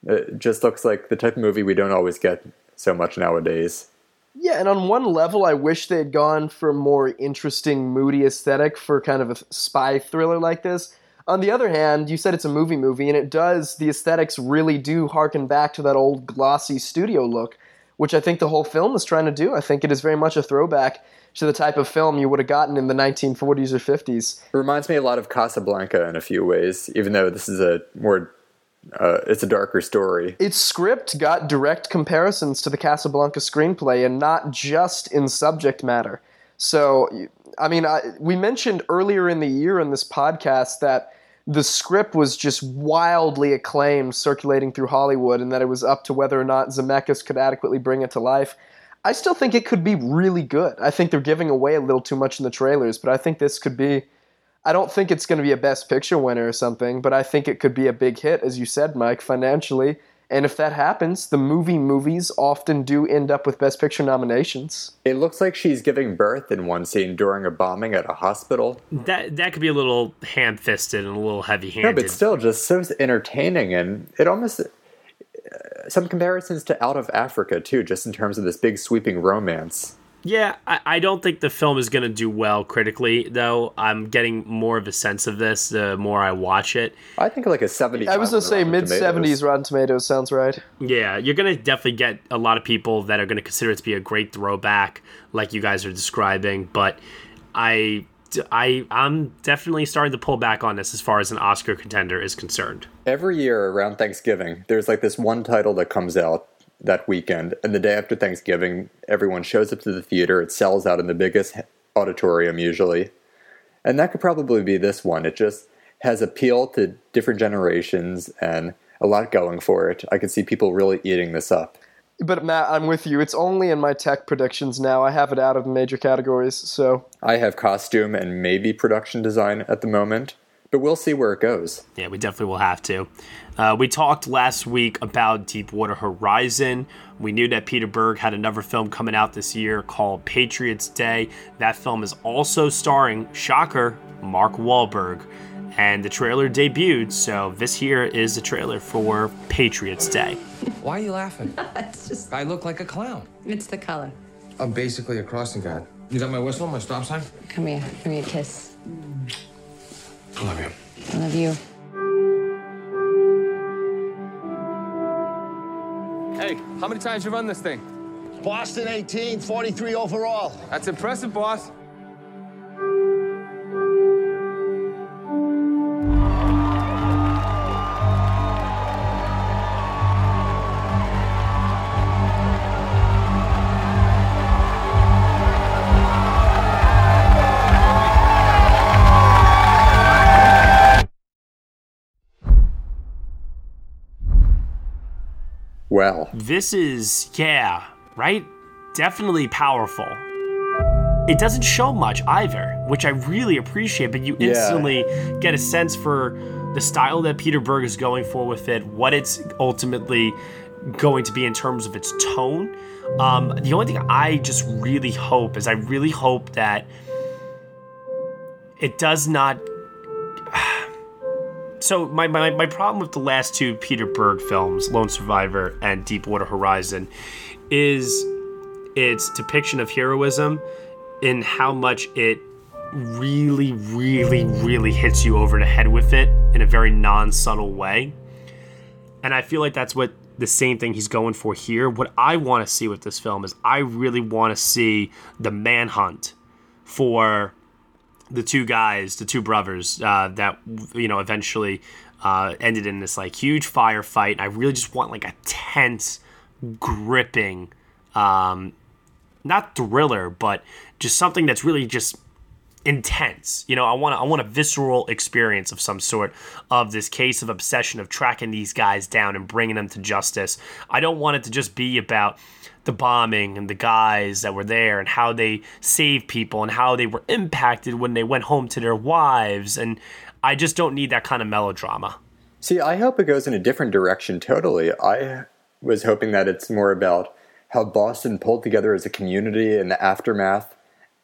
it just looks like the type of movie we don't always get so much nowadays. Yeah, and on one level, I wish they had gone for more interesting, moody aesthetic for kind of a spy thriller like this. On the other hand, you said it's a movie movie, and it does, the aesthetics really do harken back to that old glossy studio look, which I think the whole film is trying to do. I think it is very much a throwback to the type of film you would have gotten in the 1940s or 50s. It reminds me a lot of Casablanca in a few ways, even though this is a more uh, it's a darker story. Its script got direct comparisons to the Casablanca screenplay, and not just in subject matter. So, I mean, I, we mentioned earlier in the year in this podcast that the script was just wildly acclaimed, circulating through Hollywood, and that it was up to whether or not Zemeckis could adequately bring it to life. I still think it could be really good. I think they're giving away a little too much in the trailers, but I think this could be. I don't think it's going to be a Best Picture winner or something, but I think it could be a big hit, as you said, Mike, financially. And if that happens, the movie movies often do end up with Best Picture nominations. It looks like she's giving birth in one scene during a bombing at a hospital. That that could be a little ham-fisted and a little heavy-handed. No, but still, just so entertaining, and it almost some comparisons to Out of Africa too, just in terms of this big sweeping romance. Yeah, I, I don't think the film is going to do well critically, though. I'm getting more of a sense of this the more I watch it. I think like a 70. I was going to say mid 70s Rotten Tomatoes sounds right. Yeah, you're going to definitely get a lot of people that are going to consider it to be a great throwback, like you guys are describing. But I, I, I'm definitely starting to pull back on this as far as an Oscar contender is concerned. Every year around Thanksgiving, there's like this one title that comes out that weekend. And the day after Thanksgiving, everyone shows up to the theater. It sells out in the biggest auditorium usually. And that could probably be this one. It just has appeal to different generations and a lot going for it. I can see people really eating this up. But Matt, I'm with you. It's only in my tech predictions now. I have it out of the major categories, so I have costume and maybe production design at the moment but we'll see where it goes. Yeah, we definitely will have to. Uh, we talked last week about Deepwater Horizon. We knew that Peter Berg had another film coming out this year called Patriots Day. That film is also starring, shocker, Mark Wahlberg. And the trailer debuted, so this here is the trailer for Patriots Day. Why are you laughing? it's just. I look like a clown. It's the color. I'm basically a crossing guard. You got my whistle, my stop sign? Come here. Give me a kiss. I love you. I love you. Hey, how many times you run this thing? Boston 18, 43 overall. That's impressive, boss. Well, this is, yeah, right? Definitely powerful. It doesn't show much either, which I really appreciate, but you Yeah. instantly get a sense for the style that Peter Berg is going for with it, what it's ultimately going to be in terms of its tone. Um, the only thing I just really hope is I really hope that it does not so my, my, my problem with the last two Peter Berg films, Lone Survivor and Deepwater Horizon, is its depiction of heroism and how much it really, really, really hits you over the head with it in a very non subtle way. And I feel like that's what the same thing he's going for here. What I want to see with this film is I really want to see the manhunt for the two guys, the two brothers uh, that you know eventually uh, ended in this like huge firefight. I really just want like a tense, gripping, um, not thriller, but just something that's really just intense. You know, I want I want a visceral experience of some sort of this case of obsession of tracking these guys down and bringing them to justice. I don't want it to just be about the bombing and the guys that were there and how they saved people and how they were impacted when they went home to their wives and I just don't need that kind of melodrama. See, I hope it goes in a different direction totally. I was hoping that it's more about how Boston pulled together as a community in the aftermath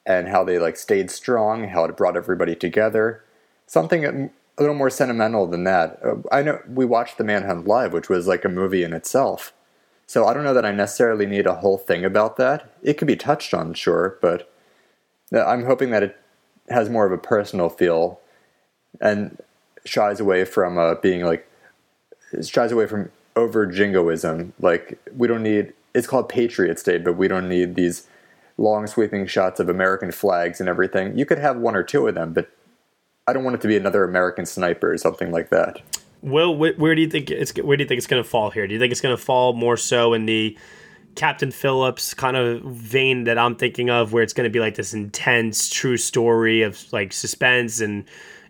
and how they like stayed strong, how it brought everybody together. Something a little more sentimental than that. Uh, I know we watched The Manhunt live, which was like a movie in itself. So I don't know that I necessarily need a whole thing about that. It could be touched on, sure, but I'm hoping that it has more of a personal feel and shies away from uh, being like shies away from over jingoism. Like we don't need. It's called Patriots Day, but we don't need these long sweeping shots of American flags and everything. You could have one or two of them, but I don't want it to be another American sniper or something like that. Well, where, do you think it's where do you think it's going to fall here? Do you think it's going to fall more so in the Captain Phillips kind of vein that I'm thinking of, where it's going to be like this intense, true story of like suspense and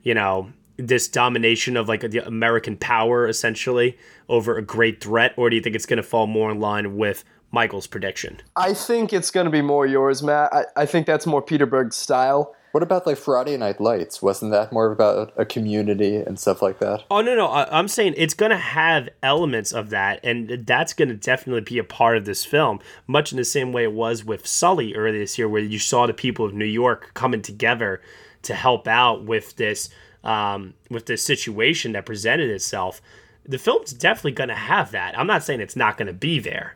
you know this domination of like the American power essentially over a great threat, or do you think it's going to fall more in line with Michael's prediction? I think it's going to be more yours, Matt. I, I think that's more Peter Berg's style. What about like Friday Night Lights? Wasn't that more about a community and stuff like that? Oh no, no, I, am saying it's going to have elements of that, and that's going to definitely be a part of this film, much in the same way it was with Sully earlier this year, where you saw the people of New York coming together to help out with this um, with this situation that presented itself. The film's definitely going to have that. I'm not saying it's not going to be there.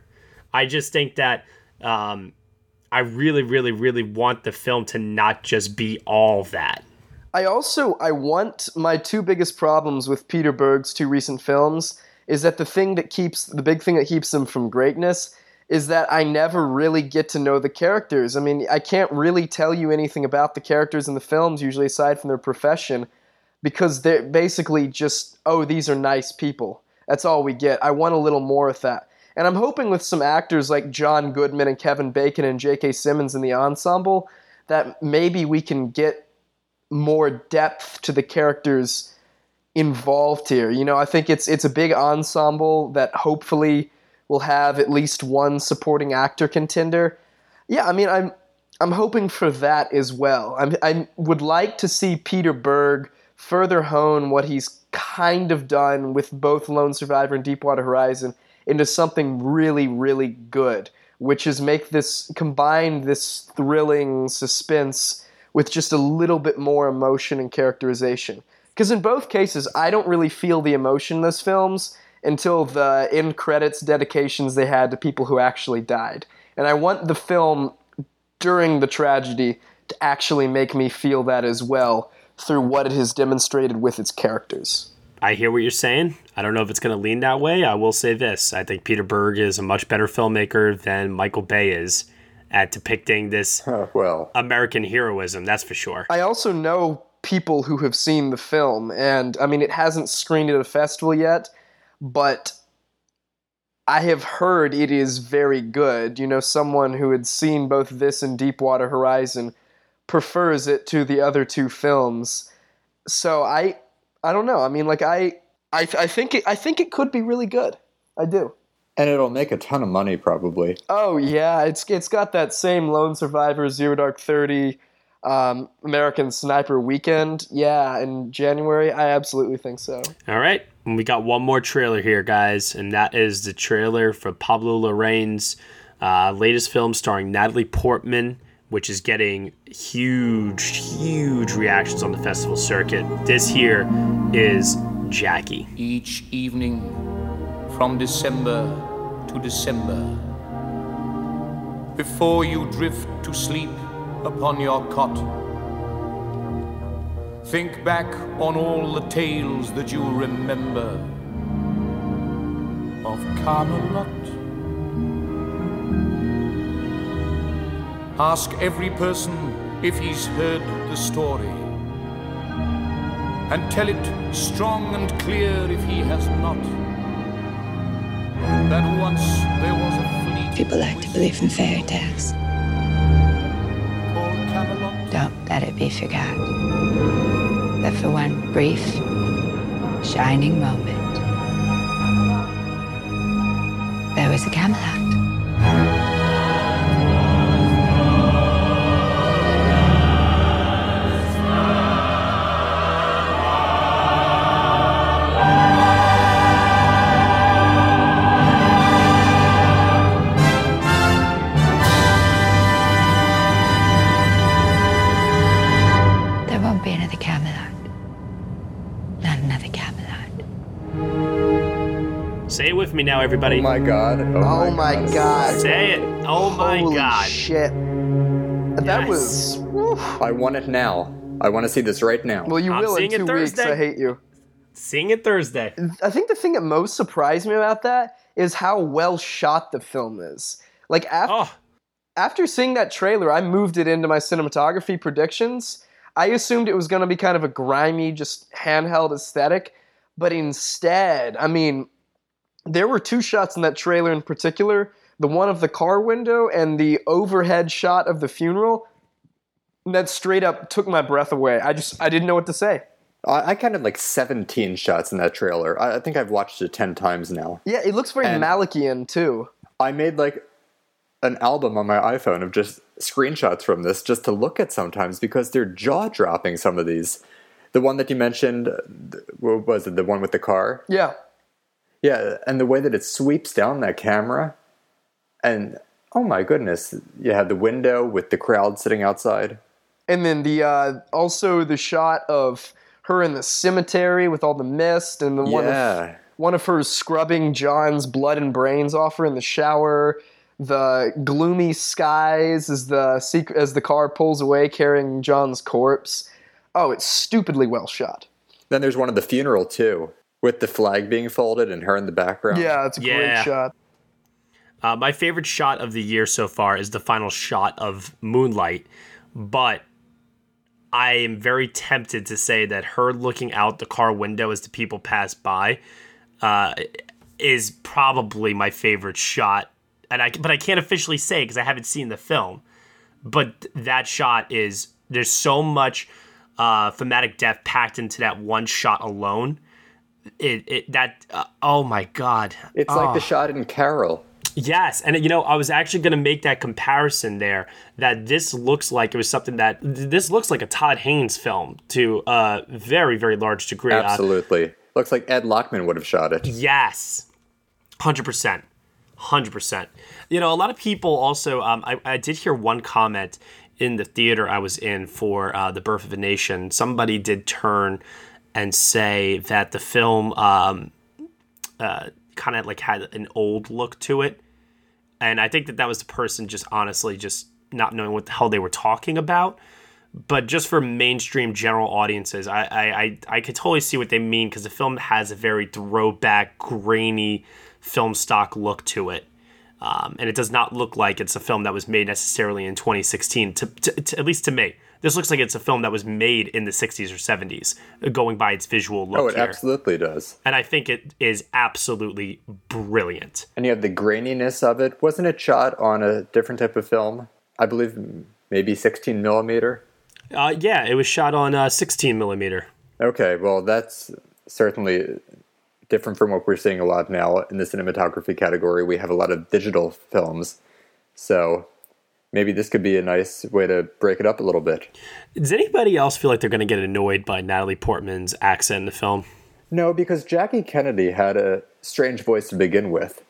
I just think that um, I really, really, really want the film to not just be all that. I also I want my two biggest problems with Peter Berg's two recent films is that the thing that keeps the big thing that keeps them from greatness is that I never really get to know the characters. I mean, I can't really tell you anything about the characters in the films usually aside from their profession because they're basically just oh these are nice people. That's all we get. I want a little more of that. And I'm hoping with some actors like John Goodman and Kevin Bacon and J.K. Simmons in the ensemble that maybe we can get more depth to the characters involved here. You know, I think it's it's a big ensemble that hopefully will have at least one supporting actor contender. Yeah, I mean, I'm I'm hoping for that as well. I'm, I would like to see Peter Berg further hone what he's kind of done with both Lone Survivor and Deepwater Horizon into something really, really good, which is make this combine this thrilling suspense with just a little bit more emotion and characterization. Because in both cases, I don't really feel the emotion in those films until the end credits dedications they had to people who actually died. And I want the film during the tragedy to actually make me feel that as well through what it has demonstrated with its characters. I hear what you're saying. I don't know if it's going to lean that way. I will say this I think Peter Berg is a much better filmmaker than Michael Bay is at depicting this well American heroism, that's for sure. I also know people who have seen the film, and I mean, it hasn't screened at a festival yet, but I have heard it is very good. You know, someone who had seen both this and Deepwater Horizon prefers it to the other two films. So I I don't know. I mean, like I, I, I think it, I think it could be really good. I do. And it'll make a ton of money, probably. Oh yeah, it's it's got that same Lone Survivor, Zero Dark Thirty, um, American Sniper Weekend. Yeah, in January, I absolutely think so. All right, and we got one more trailer here, guys, and that is the trailer for Pablo Larraín's uh, latest film starring Natalie Portman which is getting huge, huge reactions on the festival circuit. This here is Jackie. Each evening from December to December, before you drift to sleep upon your cot. Think back on all the tales that you remember of Camelot. Ask every person if he's heard the story. And tell it strong and clear if he has not. That once there was a fleet People like to believe in fairy tales. Don't let it be forgot that for one brief, shining moment, there was a Camelot. Me now, everybody. Oh my god. Oh, oh my god. Say it. Oh my Holy god. shit. That was. I want it now. I want to see this right now. Well, you I'm will in two weeks. Thursday. I hate you. Seeing it Thursday. I think the thing that most surprised me about that is how well shot the film is. Like after Oh. after seeing that trailer, I moved it into my cinematography predictions. I assumed it was going to be kind of a grimy, just handheld aesthetic, but instead, I mean, there were two shots in that trailer in particular the one of the car window and the overhead shot of the funeral that straight up took my breath away. I just I didn't know what to say. I, I counted like 17 shots in that trailer. I, I think I've watched it 10 times now. Yeah, it looks very And- Malickian too. I made like an album on my iPhone of just screenshots from this just to look at sometimes because they're jaw dropping, some of these. The one that you mentioned, what was it? The one with the car? Yeah. Yeah, and the way that it sweeps down that camera, and oh my goodness, you have the window with the crowd sitting outside. And then the uh, also the shot of her in the cemetery with all the mist, and the one of one of her scrubbing John's blood and brains off her in the shower. The gloomy skies as the sec- as the car pulls away carrying John's corpse. Oh, it's stupidly well shot. Then there's one of the funeral too, with the flag being folded and her in the background. Yeah, it's a Yeah. great shot. Uh, my favorite shot of the year so far is the final shot of Moonlight, but I am very tempted to say that her looking out the car window as the people pass by uh, is probably my favorite shot. And I, but I can't officially say because I haven't seen the film. But that shot is there's so much uh, thematic depth packed into that one shot alone. It, it that uh, oh my god! It's like the Ah. shot in Carol. Yes, and you know, I was actually going to make that comparison there. That this looks like it was something that this looks like a Todd Haynes film to a very, very large degree. Uh, Absolutely. Looks like Ed Lachman would have shot it. yes, hundred percent, hundred percent. You know, a lot of people also. Um, I, I did hear one comment in the theater I was in for uh, the Birth of a Nation. Somebody did turn and say that the film um, uh, kind of like had an old look to it and I think that that was the person just honestly just not knowing what the hell they were talking about. But just for mainstream general audiences, I I, I, I could totally see what they mean because the film has a very throwback, grainy film stock look to it. Um, and it does not look like it's a film that was made necessarily in 2016, to, to, to- at least to me. This looks like it's a film that was made in the 60s or 70s, uh, going by its visual look Oh, it here. absolutely does. And I think it is absolutely brilliant. And you have the graininess of it. Wasn't it shot on a different type of film? I believe maybe 16 millimeter. Uh, yeah, it was shot on uh, 16 millimeter. Okay, well, that's certainly different from what we're seeing a lot now in the cinematography category. We have a lot of digital films. So maybe this could be a nice way to break it up a little bit. Does anybody else feel like they're going to get annoyed by Natalie Portman's accent in the film? No, because Jackie Kennedy had a strange voice to begin with.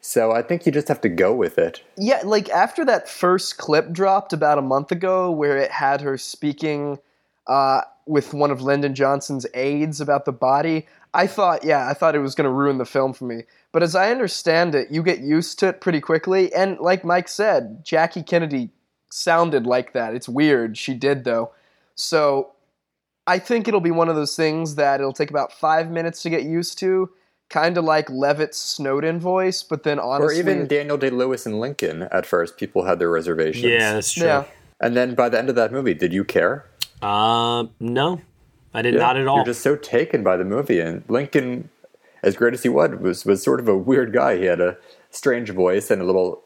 So I think you just have to go with it. Yeah, like after that first clip dropped about a month ago, where it had her speaking uh, with one of Lyndon Johnson's aides about the body, I thought, yeah, I thought it was going to ruin the film for me. But as I understand it, you get used to it pretty quickly. And like Mike said, Jackie Kennedy sounded like that. It's weird. She did, though. So I think it'll be one of those things that it'll take about five minutes to get used to. Kind of like Levitt's Snowden voice, but then honestly. or even Daniel Day Lewis and Lincoln. At first, people had their reservations. Yeah, that's true. Yeah. And then by the end of that movie, did you care? Uh, no, I did Yeah, not at all. You're just so taken by the movie, and Lincoln, as great as he was, was was sort of a weird guy. He had a strange voice and a little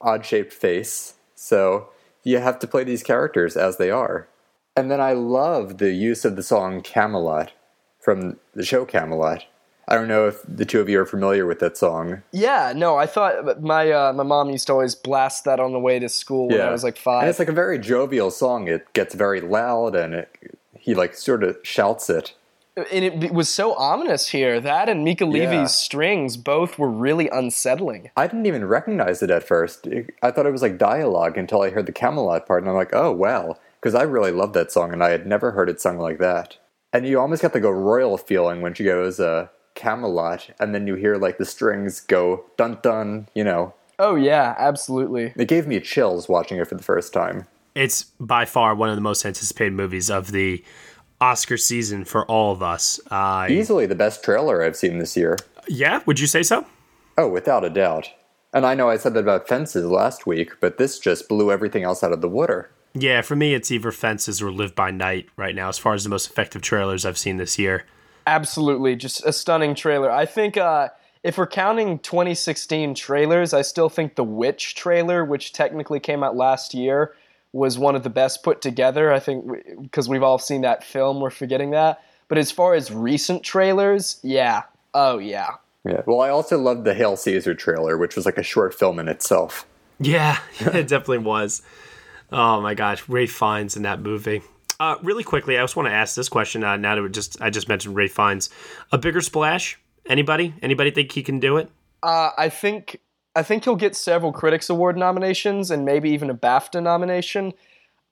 odd shaped face. So you have to play these characters as they are. And then I love the use of the song Camelot from the show Camelot. I don't know if the two of you are familiar with that song. Yeah, no, I thought my uh, my mom used to always blast that on the way to school when I was like five. And it's like a very jovial song. It gets very loud and it, he like sort of shouts it. And it was so ominous here. That and Mica Yeah. Levi's strings both were really unsettling. I didn't even recognize it at first. I thought it was like dialogue until I heard the Camelot part, and I'm like, oh wow, because I really love that song, and I had never heard it sung like that. And you almost get the go royal feeling when she goes uh, Camelot, and then you hear like the strings go dun dun. You know, Oh yeah, absolutely. it gave me chills watching it for the first time. It's by far one of the most anticipated movies of the Oscar season for all of us. Uh, Easily the best trailer I've seen this year. yeah, would you say so? Oh, without a doubt. And I know I said that about Fences last week, but this just blew everything else out of the water. Yeah, for me, it's either Fences or Live by Night right now, as far as the most effective trailers I've seen this year. Absolutely, just a stunning trailer. I think uh, if we're counting 2016 trailers, I still think the Witch trailer, which technically came out last year, was one of the best put together. I think because we've all seen that film, we're forgetting that. But as far as recent trailers, yeah, oh yeah, Yeah. Well, I also loved the Hail Caesar trailer, which was like a short film in itself. Yeah, it definitely was. Oh my gosh, Ralph Fiennes in that movie. Uh, really quickly, I just want to ask this question. Uh, now that we just I just mentioned Ralph Fiennes, a bigger splash? Anybody? Anybody think he can do it? Uh, I think I think he'll get several Critics Award nominations and maybe even a BAFTA nomination.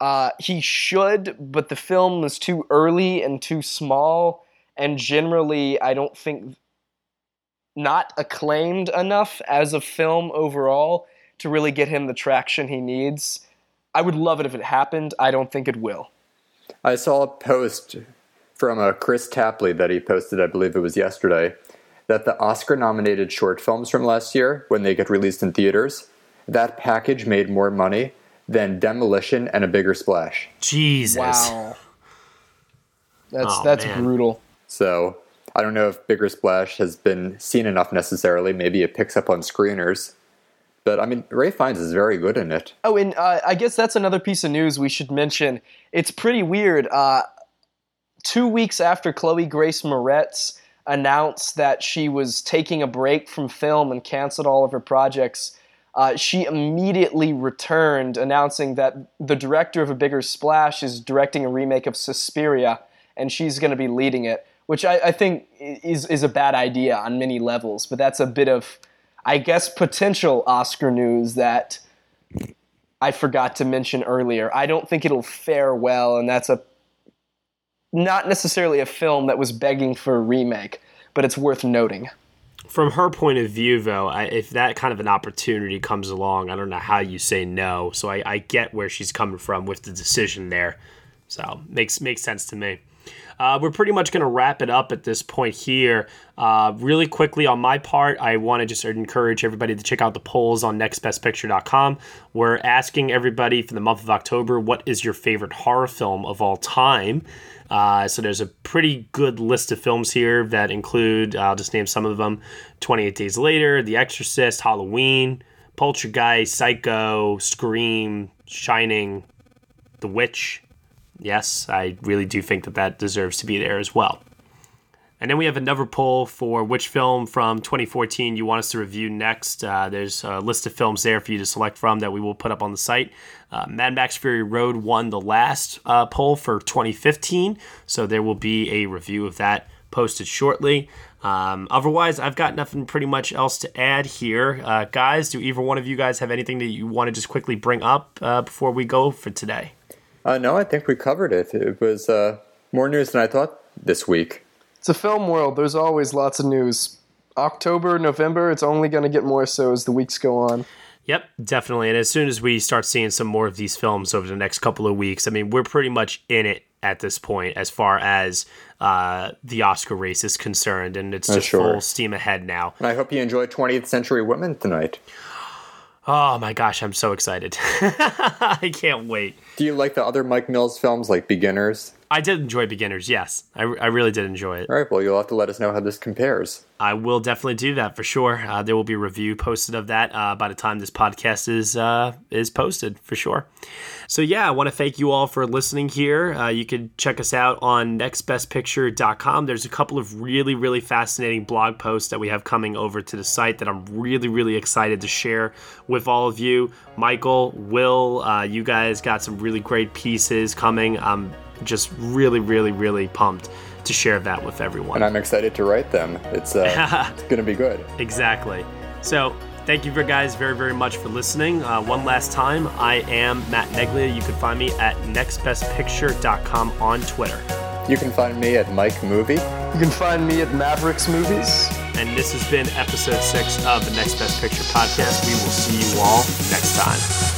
Uh, he should, but the film was too early and too small, and generally, I don't think not acclaimed enough as a film overall to really get him the traction he needs. I would love it if it happened. I don't think it will. I saw a post from uh, Chris Tapley that he posted, I believe it was yesterday, that the Oscar nominated short films from last year, when they get released in theaters, that package made more money than Demolition and A Bigger Splash. Jesus. Wow. That's Oh, that's man. brutal. So I don't know if Bigger Splash has been seen enough necessarily. Maybe it picks up on screeners. But I mean, Ralph Fiennes is very good in it. Oh, and uh, I guess that's another piece of news we should mention. It's pretty weird. Uh, two weeks after Chloe Grace Moretz announced that she was taking a break from film and canceled all of her projects, uh, she immediately returned, announcing that the director of A Bigger Splash is directing a remake of Suspiria, and she's going to be leading it, which I, I think is is a bad idea on many levels. But that's a bit of, I guess, potential Oscar news that I forgot to mention earlier. I don't think it'll fare well, and that's a not necessarily a film that was begging for a remake, but it's worth noting. From her point of view, though, I, if that kind of an opportunity comes along, I don't know how you say no. So I, I get where she's coming from with the decision there. So makes makes sense to me. Uh, we're pretty much going to wrap it up at this point here. Uh, really quickly, on my part, I want to just encourage everybody to check out the polls on nextbestpicture.com. We're asking everybody for the month of October, what is your favorite horror film of all time? Uh, so there's a pretty good list of films here that include, I'll just name some of them 28 Days Later, The Exorcist, Halloween, Poltergeist, Psycho, Scream, Shining, The Witch. Yes, I really do think that that deserves to be there as well. And then we have another poll for which film from 2014 you want us to review next. Uh, there's a list of films there for you to select from that we will put up on the site. Uh, Mad Max Fury Road won the last uh, poll for 2015, so there will be a review of that posted shortly. Um, otherwise, I've got nothing pretty much else to add here. Uh, guys, do either one of you guys have anything that you want to just quickly bring up uh, before we go for today? Uh, no, I think we covered it. It was more news than I thought this week. It's a film world. There's always lots of news. October, November, it's only going to get more so as the weeks go on. Yep, definitely. And as soon as we start seeing some more of these films over the next couple of weeks, I mean, we're pretty much in it at this point as far as uh, the Oscar race is concerned, and it's Oh, just sure. full steam ahead now. And I hope you enjoy 20th Century Women tonight. Oh my gosh, I'm so excited! I can't wait. Do you like the other Mike Mills films, like Beginners? I did enjoy Beginners. Yes, I, I really did enjoy it. All right, well, you'll have to let us know how this compares. I will definitely do that for sure. Uh, there will be a review posted of that uh, by the time this podcast is uh, is posted for sure. So yeah, I want to thank you all for listening here. Uh, you can check us out on nextbestpicture.com. There's a couple of really really fascinating blog posts that we have coming over to the site that I'm really really excited to share with all of you. Michael, Will, uh, you guys got some really great pieces coming. I'm just really really really pumped to share that with everyone. And I'm excited to write them. It's, uh, it's going to be good. Exactly. So, thank you guys very, very much for listening. Uh, one last time, I am Matt Neglia. You can find me at nextbestpicture.com on Twitter. You can find me at Mike Movie. You can find me at Mavericks Movies. And this has been episode six of the Next Best Picture podcast. We will see you all next time.